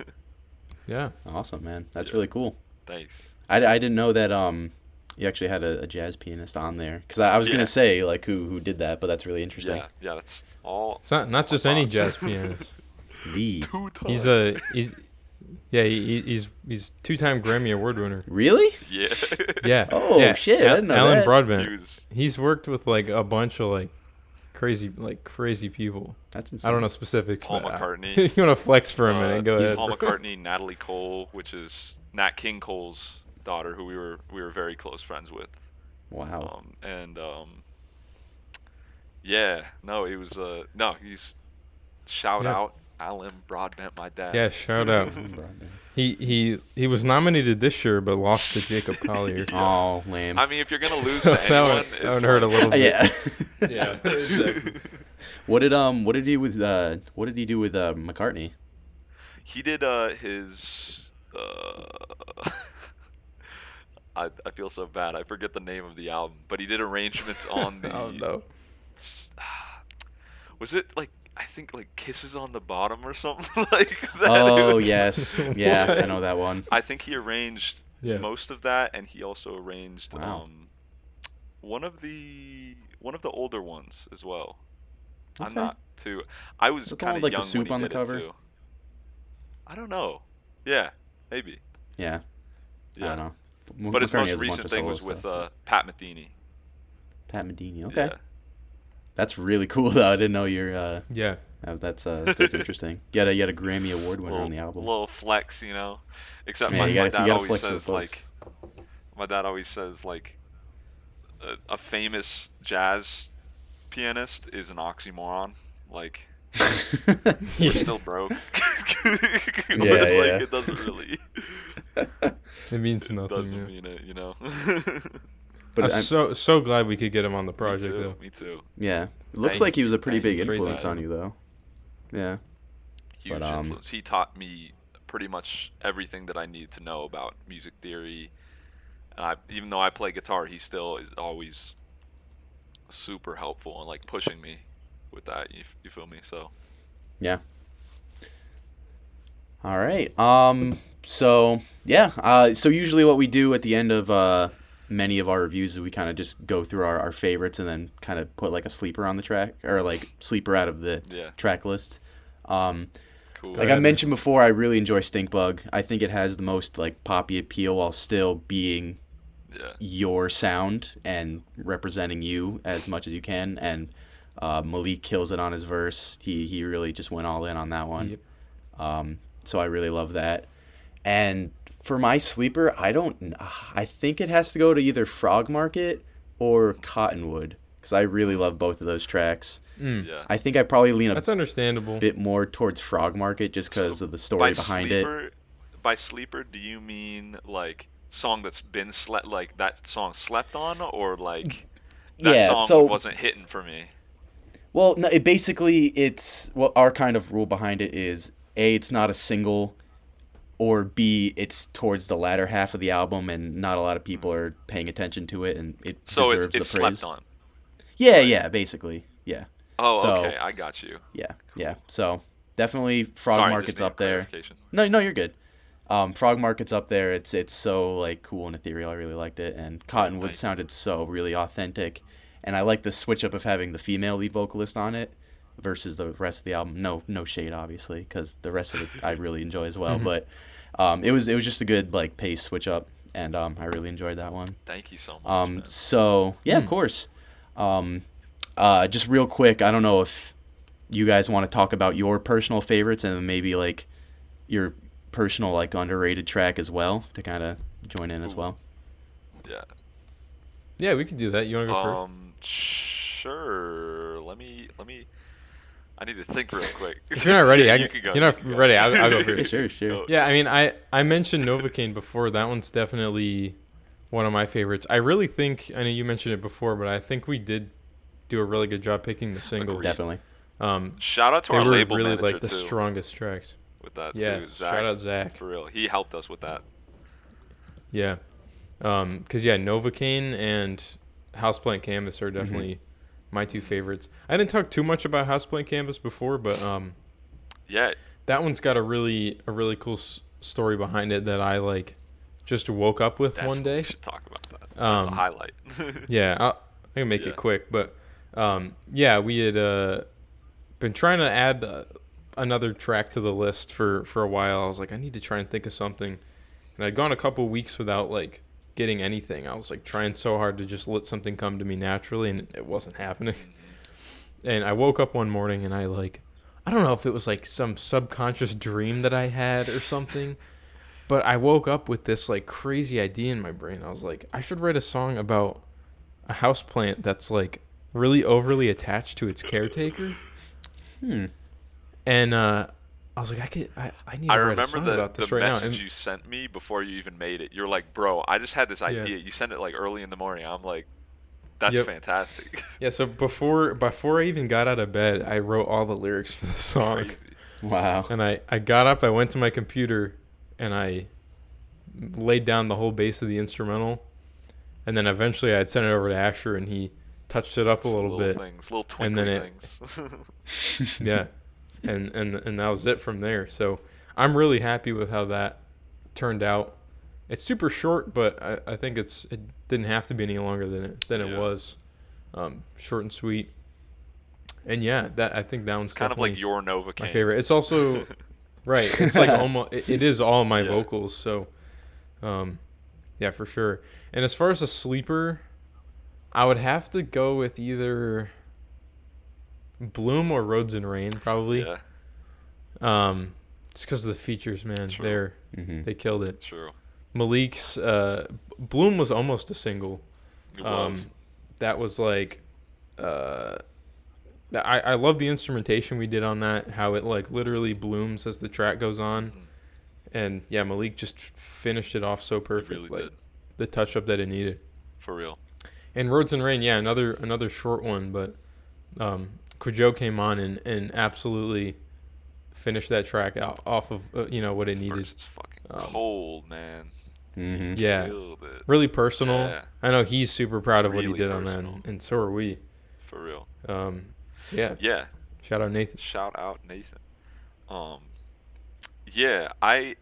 Yeah. Awesome, man. That's Yeah. really cool. Thanks. I, I didn't know that um you actually had a, a jazz pianist on there because I, I was Yeah. gonna say like who who did that, but that's really interesting. Yeah, yeah, that's all. It's not not just my any jazz pianist. The Two He's a he's yeah he, he's he's two time Grammy award winner. really? yeah. Yeah. Oh, yeah. shit, I didn't know Alan that. He Broadbent. was He's worked with like a bunch of like crazy like crazy people. That's insane. I don't know specifics. Paul but, uh, McCartney. you want to flex for a uh, minute? Go ahead. Paul McCartney, Natalie Cole, which is Nat King Cole's daughter, who we were we were very close friends with. Wow. Um, and um, yeah, no, he was uh, no, he's shout Yeah. out Alan Broadbent, my dad. Yeah, shout out. He he he was nominated this year, but lost to Jacob Collier. Oh, lame. I mean, if you're gonna lose So to that anyone, would- it's that would hurt a little bit. yeah. Yeah, exactly. what did um what did he with uh what did he do with uh McCartney? he did uh his uh I, I feel so bad. I forget the name of the album, but he did arrangements on the oh no. Was it like I think like Kisses on the Bottom or something like that? Oh was- yes, yeah, I know that one. I think he arranged Yeah. most of that and he also arranged Wow. um one of the one of the older ones as well. I'm not too I was Is it the kind of with, like, the soup when he on the cover? I don't know. Yeah, maybe. Yeah, Yeah. I don't know. M- but his most has a bunch recent thing solo was with uh, Pat Metheny. Pat Metheny. Okay, Yeah. That's really cool though. I didn't know you're. Uh, Yeah. uh, that's uh, that's interesting. You had a you had a Grammy award winner little, on the album. little flex, you know. Except Yeah, my, you gotta- you dad gotta always flex says like, my dad always says like, a, a famous jazz pianist is an oxymoron. Like we're still broke. Like, Yeah, yeah. it doesn't really It means nothing. It doesn't yeah. mean it, you know. But I'm I'm- so so glad we could get him on the me project too. though. Me too. yeah, it looks Thank like he was a pretty thank big influence on you though. Yeah. Huge But, um, influence. He taught me pretty much everything that I need to know about music theory. And I, even though I play guitar, he still is always super helpful and like pushing me with that. You, you feel me? So Yeah. All right. Um. So yeah. Uh. So usually what we do at the end of uh many of our reviews is we kind of just go through our, our favorites and then kind of put like a sleeper on the track or like sleeper out of the Yeah. track list. Um. cool. Like I ahead. mentioned before, I really enjoy Stink Bug. I think it has the most like poppy appeal while still being yeah. your sound and representing you as much as you can. And uh, Malik kills it on his verse. He he really just went all in on that one. Yep. Um, so I really love that. And for my sleeper, I don't. I think it has to go to either Frog Market or Cottonwood because I really love both of those tracks. Mm. Yeah. I think I probably lean a That's understandable. bit more towards Frog Market just because So, of the story by behind it. By sleeper, do you mean like song that's been slept, like that song slept on, or like that Yeah, song so- wasn't hitting for me? Well, no, it basically it's what our kind of rule behind it is a it's not a single, or b it's towards the latter half of the album and not a lot of people are paying attention to it and it So deserves it's it's the praise. slept on. Yeah, yeah, basically, yeah, Oh, So- okay, I got you. yeah, yeah. So definitely Frog Sorry, Market's up there. No, no, you're good. Um, Frog Market's up there. It's it's so like cool and ethereal. I really liked it, and Cottonwood sounded so really authentic, and I like the switch up of having the female lead vocalist on it versus the rest of the album. No, no shade, obviously, because the rest of it I really enjoy as well. But um, it was it was just a good like pace switch up, and um, I really enjoyed that one. Thank you so much. Um, man. so yeah, of course. Um, uh, just real quick, I don't know if you guys want to talk about your personal favorites and maybe like your personal like underrated track as well to kind of join in as well. Yeah. Yeah, we could do that. You want to go first? Um, sure. Let me let me. I need to think real quick. If you're not ready, Yeah, I you can- can go. you're not you can go. ready, I'll- I'll go Yeah, first. sure, sure. Yeah, I mean, I I mentioned Novocaine before. That one's definitely one of my favorites. I really think I know you mentioned it before, but I think we did do a really good job picking the singles. Definitely. Um, Shout out to they our were label really manager like the too strongest tracks. with that too. Yes, Zach, shout out Zach. for real. He helped us with that. Yeah, um, cause yeah, Novocaine and Houseplant Canvas are definitely my two favorites. I didn't talk too much about Houseplant Canvas before, but um, Yeah, that one's got a really a really cool s- story behind it that I like just woke up with definitely one day. should talk about that. That's a Um, highlight. Yeah, I'll, I can make Yeah. it quick, but um, yeah, we had uh, been trying to add uh, another track to the list for for a while. I was like, I need to try and think of something, and I'd gone a couple weeks without like getting anything. I was like trying so hard to just let something come to me naturally, and it wasn't happening. And I woke up one morning and I like, I don't know if it was like some subconscious dream that I had or something. But I woke up with this like crazy idea in my brain. I was like, I should write a song about a house plant that's like really overly attached to its caretaker. Hmm. And uh, I was like, I could, I, I need to I write a remember song the, about this the right message And- you sent me before you even made it. You're like, bro, I just had this idea. You sent it like early in the morning. I'm like, that's Yep. fantastic. yeah, so before before I even got out of bed, I wrote all the lyrics for the song. Crazy. Wow. And I, I got up, I went to my computer, and I laid down the whole base of the instrumental. And then eventually I'd sent it over to Asher, and he touched it up a Just little little bit. things, little and then it- things. yeah. And, and and that was it from there. So I'm really happy with how that turned out. It's super short, but I, I think it's it didn't have to be any longer than it than Yeah. it was. Um, short and sweet. And yeah, that I think that one's kind of like your Nova my favorite. It's also Right. It's like almost. It, it is all my Yeah. vocals. So, um, yeah, for sure. And as far as a sleeper, I would have to go with either Bloom or Roads and Rain, probably. Yeah, Um, just because of the features, man. True. They're Mm-hmm. they killed it. true. Malik's uh, Bloom was almost a single. It Um, was. that was like, uh, I I love the instrumentation we did on that. How it like literally blooms as the track goes on, Mhm. and yeah, Malik just finished it off so It perfect. really like did. the touch up that it needed. For real. And Roads and Rain, yeah, another another short one, but um, Kujo came on and, and absolutely finished that track out off of uh, you know what it needed. verse is fucking Um, cold, man. Mm-hmm. Yeah, really personal. Yeah. I know he's super proud of what he did on personal. that, and so are we. For real. Um, so yeah, Yeah. shout out Nathan. Shout out Nathan. Um, yeah, I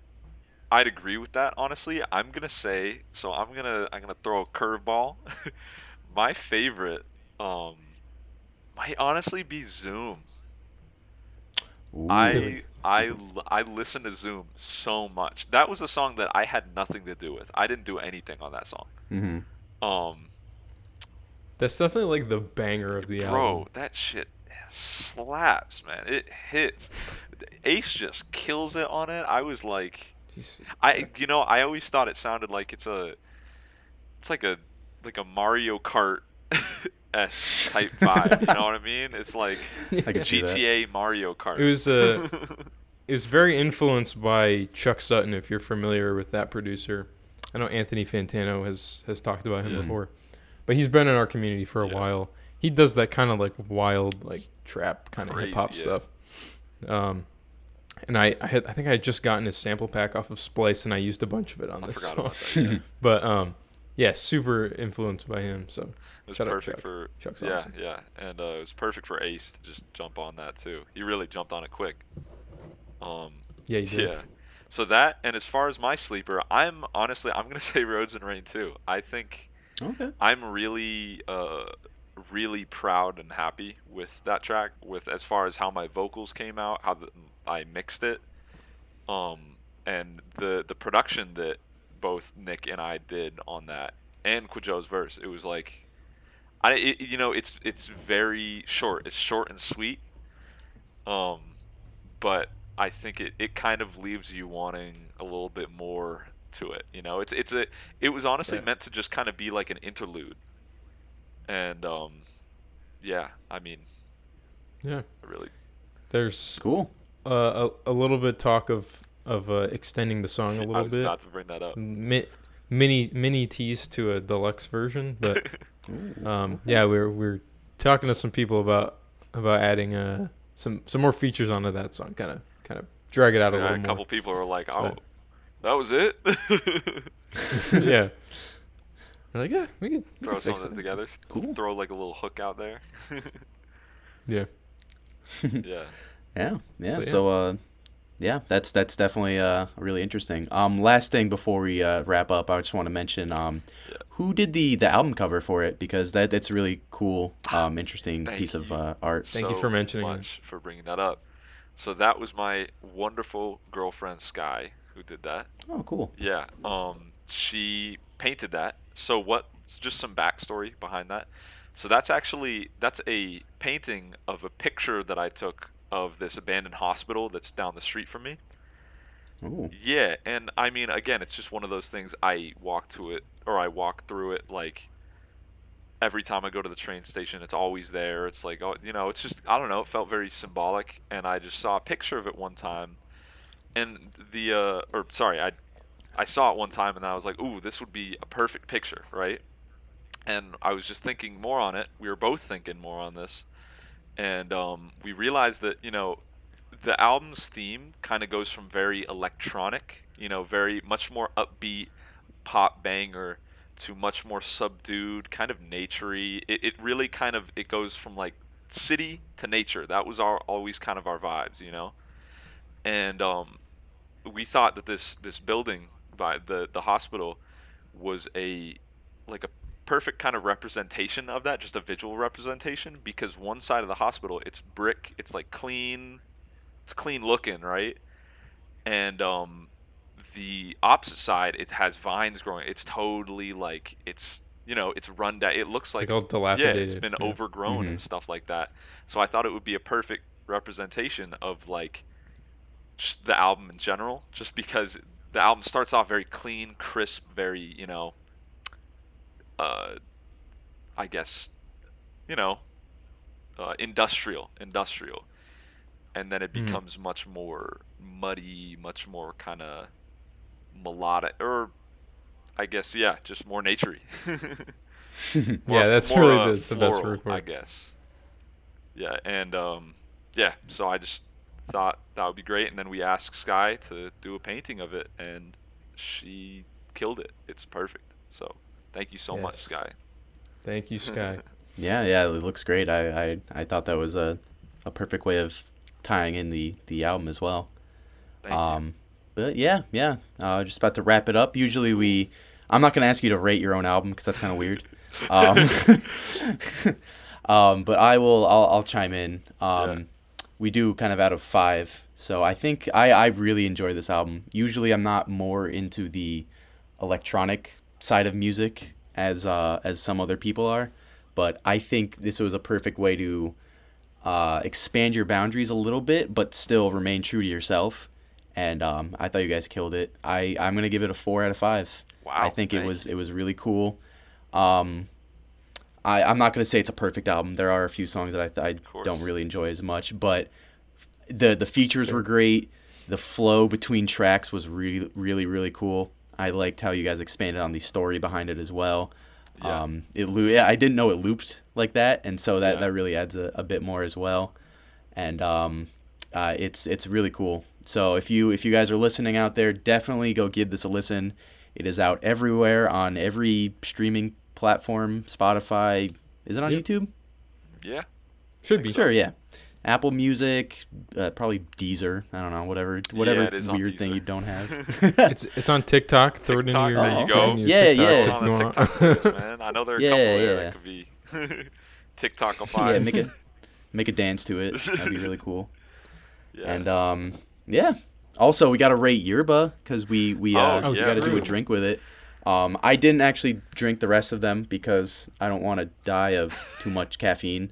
I'd agree with that. Honestly, I'm gonna say so. I'm gonna I'm gonna throw a curveball. My favorite um might honestly be Zoom. I I I listen to Zoom so much. That was a song that I had nothing to do with. I didn't do anything on that song. Mm-hmm. Um, That's definitely like the banger of the bro, album. Bro, that shit slaps, man. It hits. Ace just kills it on it. I was like, Jeez. I you know I always thought it sounded like it's a, it's like a like a Mario Kart esque type vibe. you know what I mean? It's like I can. GTA Mario Kart. It was uh, it was very influenced by Chuck Sutton. If you're familiar with that producer, I know Anthony Fantano has has talked about him Yeah. before, but he's been in our community for a Yeah. while. He does that kind of like wild, like trap kind of hip hop yeah. stuff. Um, and I I, had, I think I had just gotten his sample pack off of Splice, and I used a bunch of it on I this song. about that. Yeah. But um, yeah, super influenced by him. So It was Shout perfect for Chuck's yeah, awesome. yeah, and uh, it was perfect for Ace to just jump on that too. He really jumped on it quick. Um, yeah, he did. yeah. So that, and as far as my sleeper, I'm honestly I'm gonna say Roads and Rain too. I think Okay. I'm really, uh, really proud and happy with that track. With as far as how my vocals came out, how the, I mixed it, um, and the the production that both Nick and I did on that, and Quajo's verse. It was like, I it, you know it's it's very short. It's short and sweet, um, but I think it, it kind of leaves you wanting a little bit more to it. You know, it's it's a it was honestly Yeah. meant to just kind of be like an interlude, and um, yeah, I mean, Yeah, I really there's Cool. uh, a, a little bit talk of of uh, extending the song a little was bit. about to bring that up. Mi- mini mini tease to a deluxe version, but um, yeah, we're we're talking to some people about about adding uh some some more features onto that song, kind of kind of drag it out So, a yeah, little a more. couple people are like, "Oh, But- that was it." yeah, we're like yeah, we could we Throw could fix something it. together. Cool. Throw like a little hook out there. Yeah, yeah. Yeah, yeah. So, yeah. So, uh, yeah, that's that's definitely uh really interesting. Um, last thing before we uh, wrap up, I just want to mention um, Yeah. who did the the album cover for it because that that's a really cool, um, interesting Thank piece of uh, art. Thank you for mentioning it. much for bringing that up. So that was my wonderful girlfriend Sky who did that. Oh, cool. Yeah. Um, she painted that. So what? Just some backstory behind that. So that's actually that's a painting of a picture that I took of this abandoned hospital that's down the street from me. Ooh. Yeah, and I mean, again, it's just one of those things. I walk to it, or I walk through it, like every time I go to the train station. It's always there. It's like, oh, you know, it's just I don't know. It felt very symbolic, and I just saw a picture of it one time, and the uh, or sorry, I I saw it one time, and I was like, ooh, this would be a perfect picture, right? And I was just thinking more on it. We were both thinking more on this, and um, we realized that you know the album's theme kind of goes from very electronic, you know, very much more upbeat pop banger to much more subdued, kind of naturey. It, it really kind of it goes from like city to nature. That was our always kind of our vibes, you know. And um, we thought that this this building by the the hospital was a like a perfect kind of representation of that, just a visual representation. Because one side of the hospital, it's brick, it's like clean, it's clean looking, right? And um, the opposite side, it has vines growing. It's totally like it's you know it's run down. It looks like, like yeah, it's been yeah. overgrown and stuff like that. So I thought it would be a perfect representation of like just the album in general, just because the album starts off very clean, crisp, very you know, uh, I guess, you know, uh, industrial, industrial, and then it Mhm. becomes much more muddy, much more kind of melodic, or I guess yeah, just more naturey. More- Yeah, that's more, really uh, the- the best floral, word for it. I guess. Yeah, and um, yeah, so I just thought that would be great, and then we asked Sky to do a painting of it, and she killed it. It's perfect. So thank you so much, Yes. Sky. Thank you, Sky. Yeah, yeah, it looks great. I, I, I thought that was a, a perfect way of tying in the, the album as well. Thank um, but yeah, yeah. Uh, just about to wrap it up. Usually we, I'm not gonna ask you to rate your own album because that's kind of weird. Um, um, but I will. I'll, I'll chime in. Um, Yeah. We do kind of out of five. So I think I, I really enjoy this album. Usually I'm not more into the electronic side of music as uh, as some other people are, but I think this was a perfect way to uh, expand your boundaries a little bit, but still remain true to yourself. And um, I thought you guys killed it. I I'm gonna give it a four out of five. Wow, I think it was it was really cool. Um, I I'm not gonna say it's a perfect album. There are a few songs that I I don't really enjoy as much, but the the features were great. The flow between tracks was really really really cool. I liked how you guys expanded on the story behind it as well. Yeah. Um, it loo- yeah, I didn't know it looped like that, and so that, Yeah. that really adds a, a bit more as well. And um, uh, it's it's really cool. So if you if you guys are listening out there, definitely go give this a listen. It is out everywhere on every streaming platform. Spotify. Is it on Yep. YouTube? Yeah. Should be. Sure, yeah. Apple Music, uh, probably Deezer. I don't know, whatever, whatever it is on weird thing you don't have. It's it's on TikTok. Throw it into your. there you go. your Yeah, TikToks yeah. on you the. TikTok list, man. I know there are a Yeah, couple there yeah. that could be TikTok yeah, make a make a dance to it. That'd be really cool. Yeah. And um, yeah. Also, we got to rate yerba because we we uh, Oh, we yeah, got to do a drink with it. Um, I didn't actually drink the rest of them because I don't want to die of too much caffeine.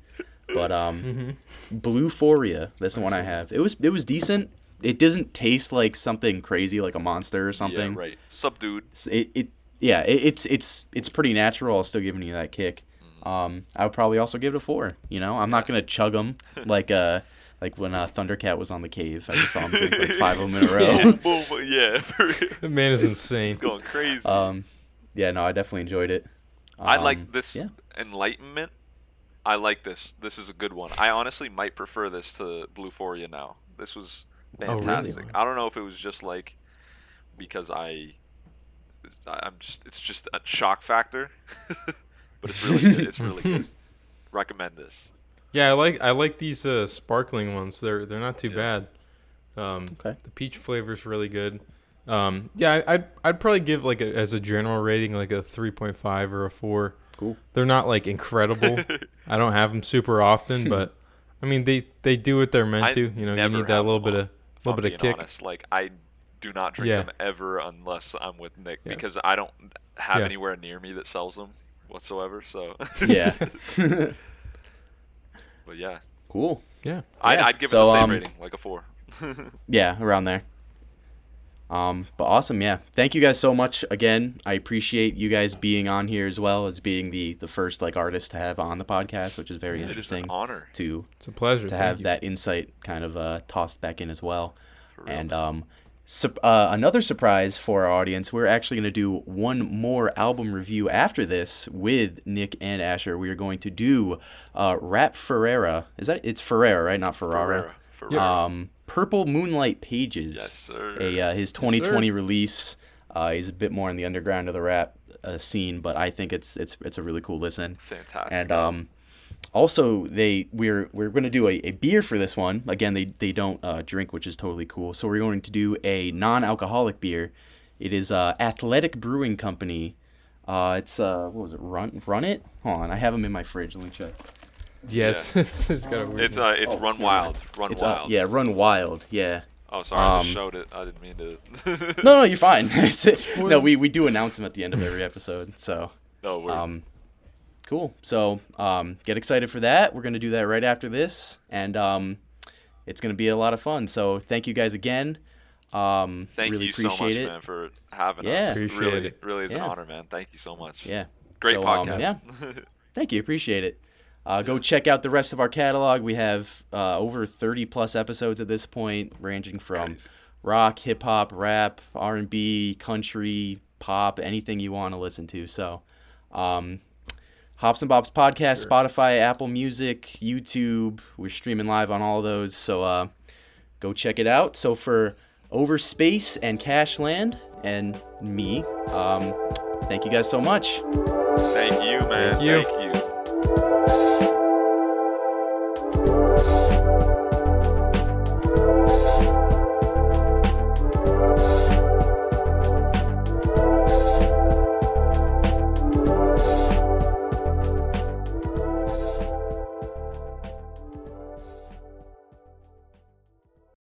But um, Mhm. Bluephoria, that's the one I have. It was it was decent. It doesn't taste like something crazy like a monster or something. Yeah, right. Subdued. S- It, it yeah, it, it's it's it's pretty natural. I'll still giving you that kick. Um, I would probably also give it a four. You know, I'm not gonna chug them like uh like when uh, Thundercat was on the cave. I just saw him drink like five of them in a row. Yeah, boom, boom, yeah. for real. The man is insane. going crazy. um, yeah, no, I definitely enjoyed it. I Um, like this Yeah, Enlightenmint. I like this. This is a good one. I honestly might prefer this to Bluephoria now. This was fantastic. Oh, really? fantastic. I don't know if it was just like because I, I- I'm just it's just a shock factor, but it's really good. It's really good. Recommend this. Yeah, I like I like these uh, sparkling ones. They're they're not too Yeah. bad. Um, Okay. The peach flavor is really good. Um, yeah, I, I'd I'd probably give like a, as a general rating like a three point five or a four. Cool. They're not like incredible. I don't have them super often, but I mean they they do what they're meant I to. You know, you need that little bit of if I'm little bit of being kick. honest. Like I do not drink Yeah. them ever unless I'm with Nick Yeah. because I don't have Yeah. anywhere near me that sells them whatsoever. So Yeah. but yeah, cool. Yeah. I'd, I'd give So, it the same um, rating, like a four. Yeah, around there. Um, but awesome, yeah. Thank you guys so much again. I appreciate you guys being on here as well as being the the first like artist to have on the podcast, which is very it is interesting an honor. to It's a pleasure to Thank have you. that insight kind of uh, tossed back in as well. For real. And um, sup- uh, another surprise for our audience, we're actually going to do one more album review after this with Nick and Asher. We are going to do uh, Rap Ferreira. Is that it's Ferrera, right? Not Ferrara. Ferrera. Ferrera. Um, Purple Moonlight Pages. yes, sir. A uh, his 2020 release. Uh, he's a bit more in the underground of the rap uh, scene, but I think it's it's it's a really cool listen. Fantastic. And um, also they we're we're going to do a, a beer for this one. Again, they they don't uh, drink, which is totally cool. So we're going to do a non-alcoholic beer. It is uh, Athletic Brewing Company. Uh, it's uh, what was it? Run Run It. Hold on, I have them in my fridge. Let me check. Yeah, it's, it's got a weird. it's name. uh, it's Oh, Run never Wild. mind. Run It's uh, Wild. yeah, Run Wild. Yeah. Oh, sorry, I Um, just showed it. I didn't mean to. No, no, you're fine. no, we we do announce them at the end of every episode. So no worries. um, cool. So um, get excited for that. We're gonna do that right after this, and um, it's gonna be a lot of fun. So thank you guys again. Um, Thank really you so appreciate much, it. man, for having Yeah. us. Appreciate really, it. really is an Yeah. honor, man. Thank you so much. Yeah. Great So, um, podcast. yeah. Thank you. Appreciate it. Uh, go check out the rest of our catalog. We have uh, over 30 plus episodes at this point, ranging from rock, hip hop, rap, R&B, country, pop, anything you want to listen to. So, um, Hops and Bops podcast, Spotify, Apple Music, YouTube. We're streaming live on all of those. So, uh, go check it out. So for Over Space and Cashland and me, um, thank you guys so much. Thank you, man. Thank you. Thank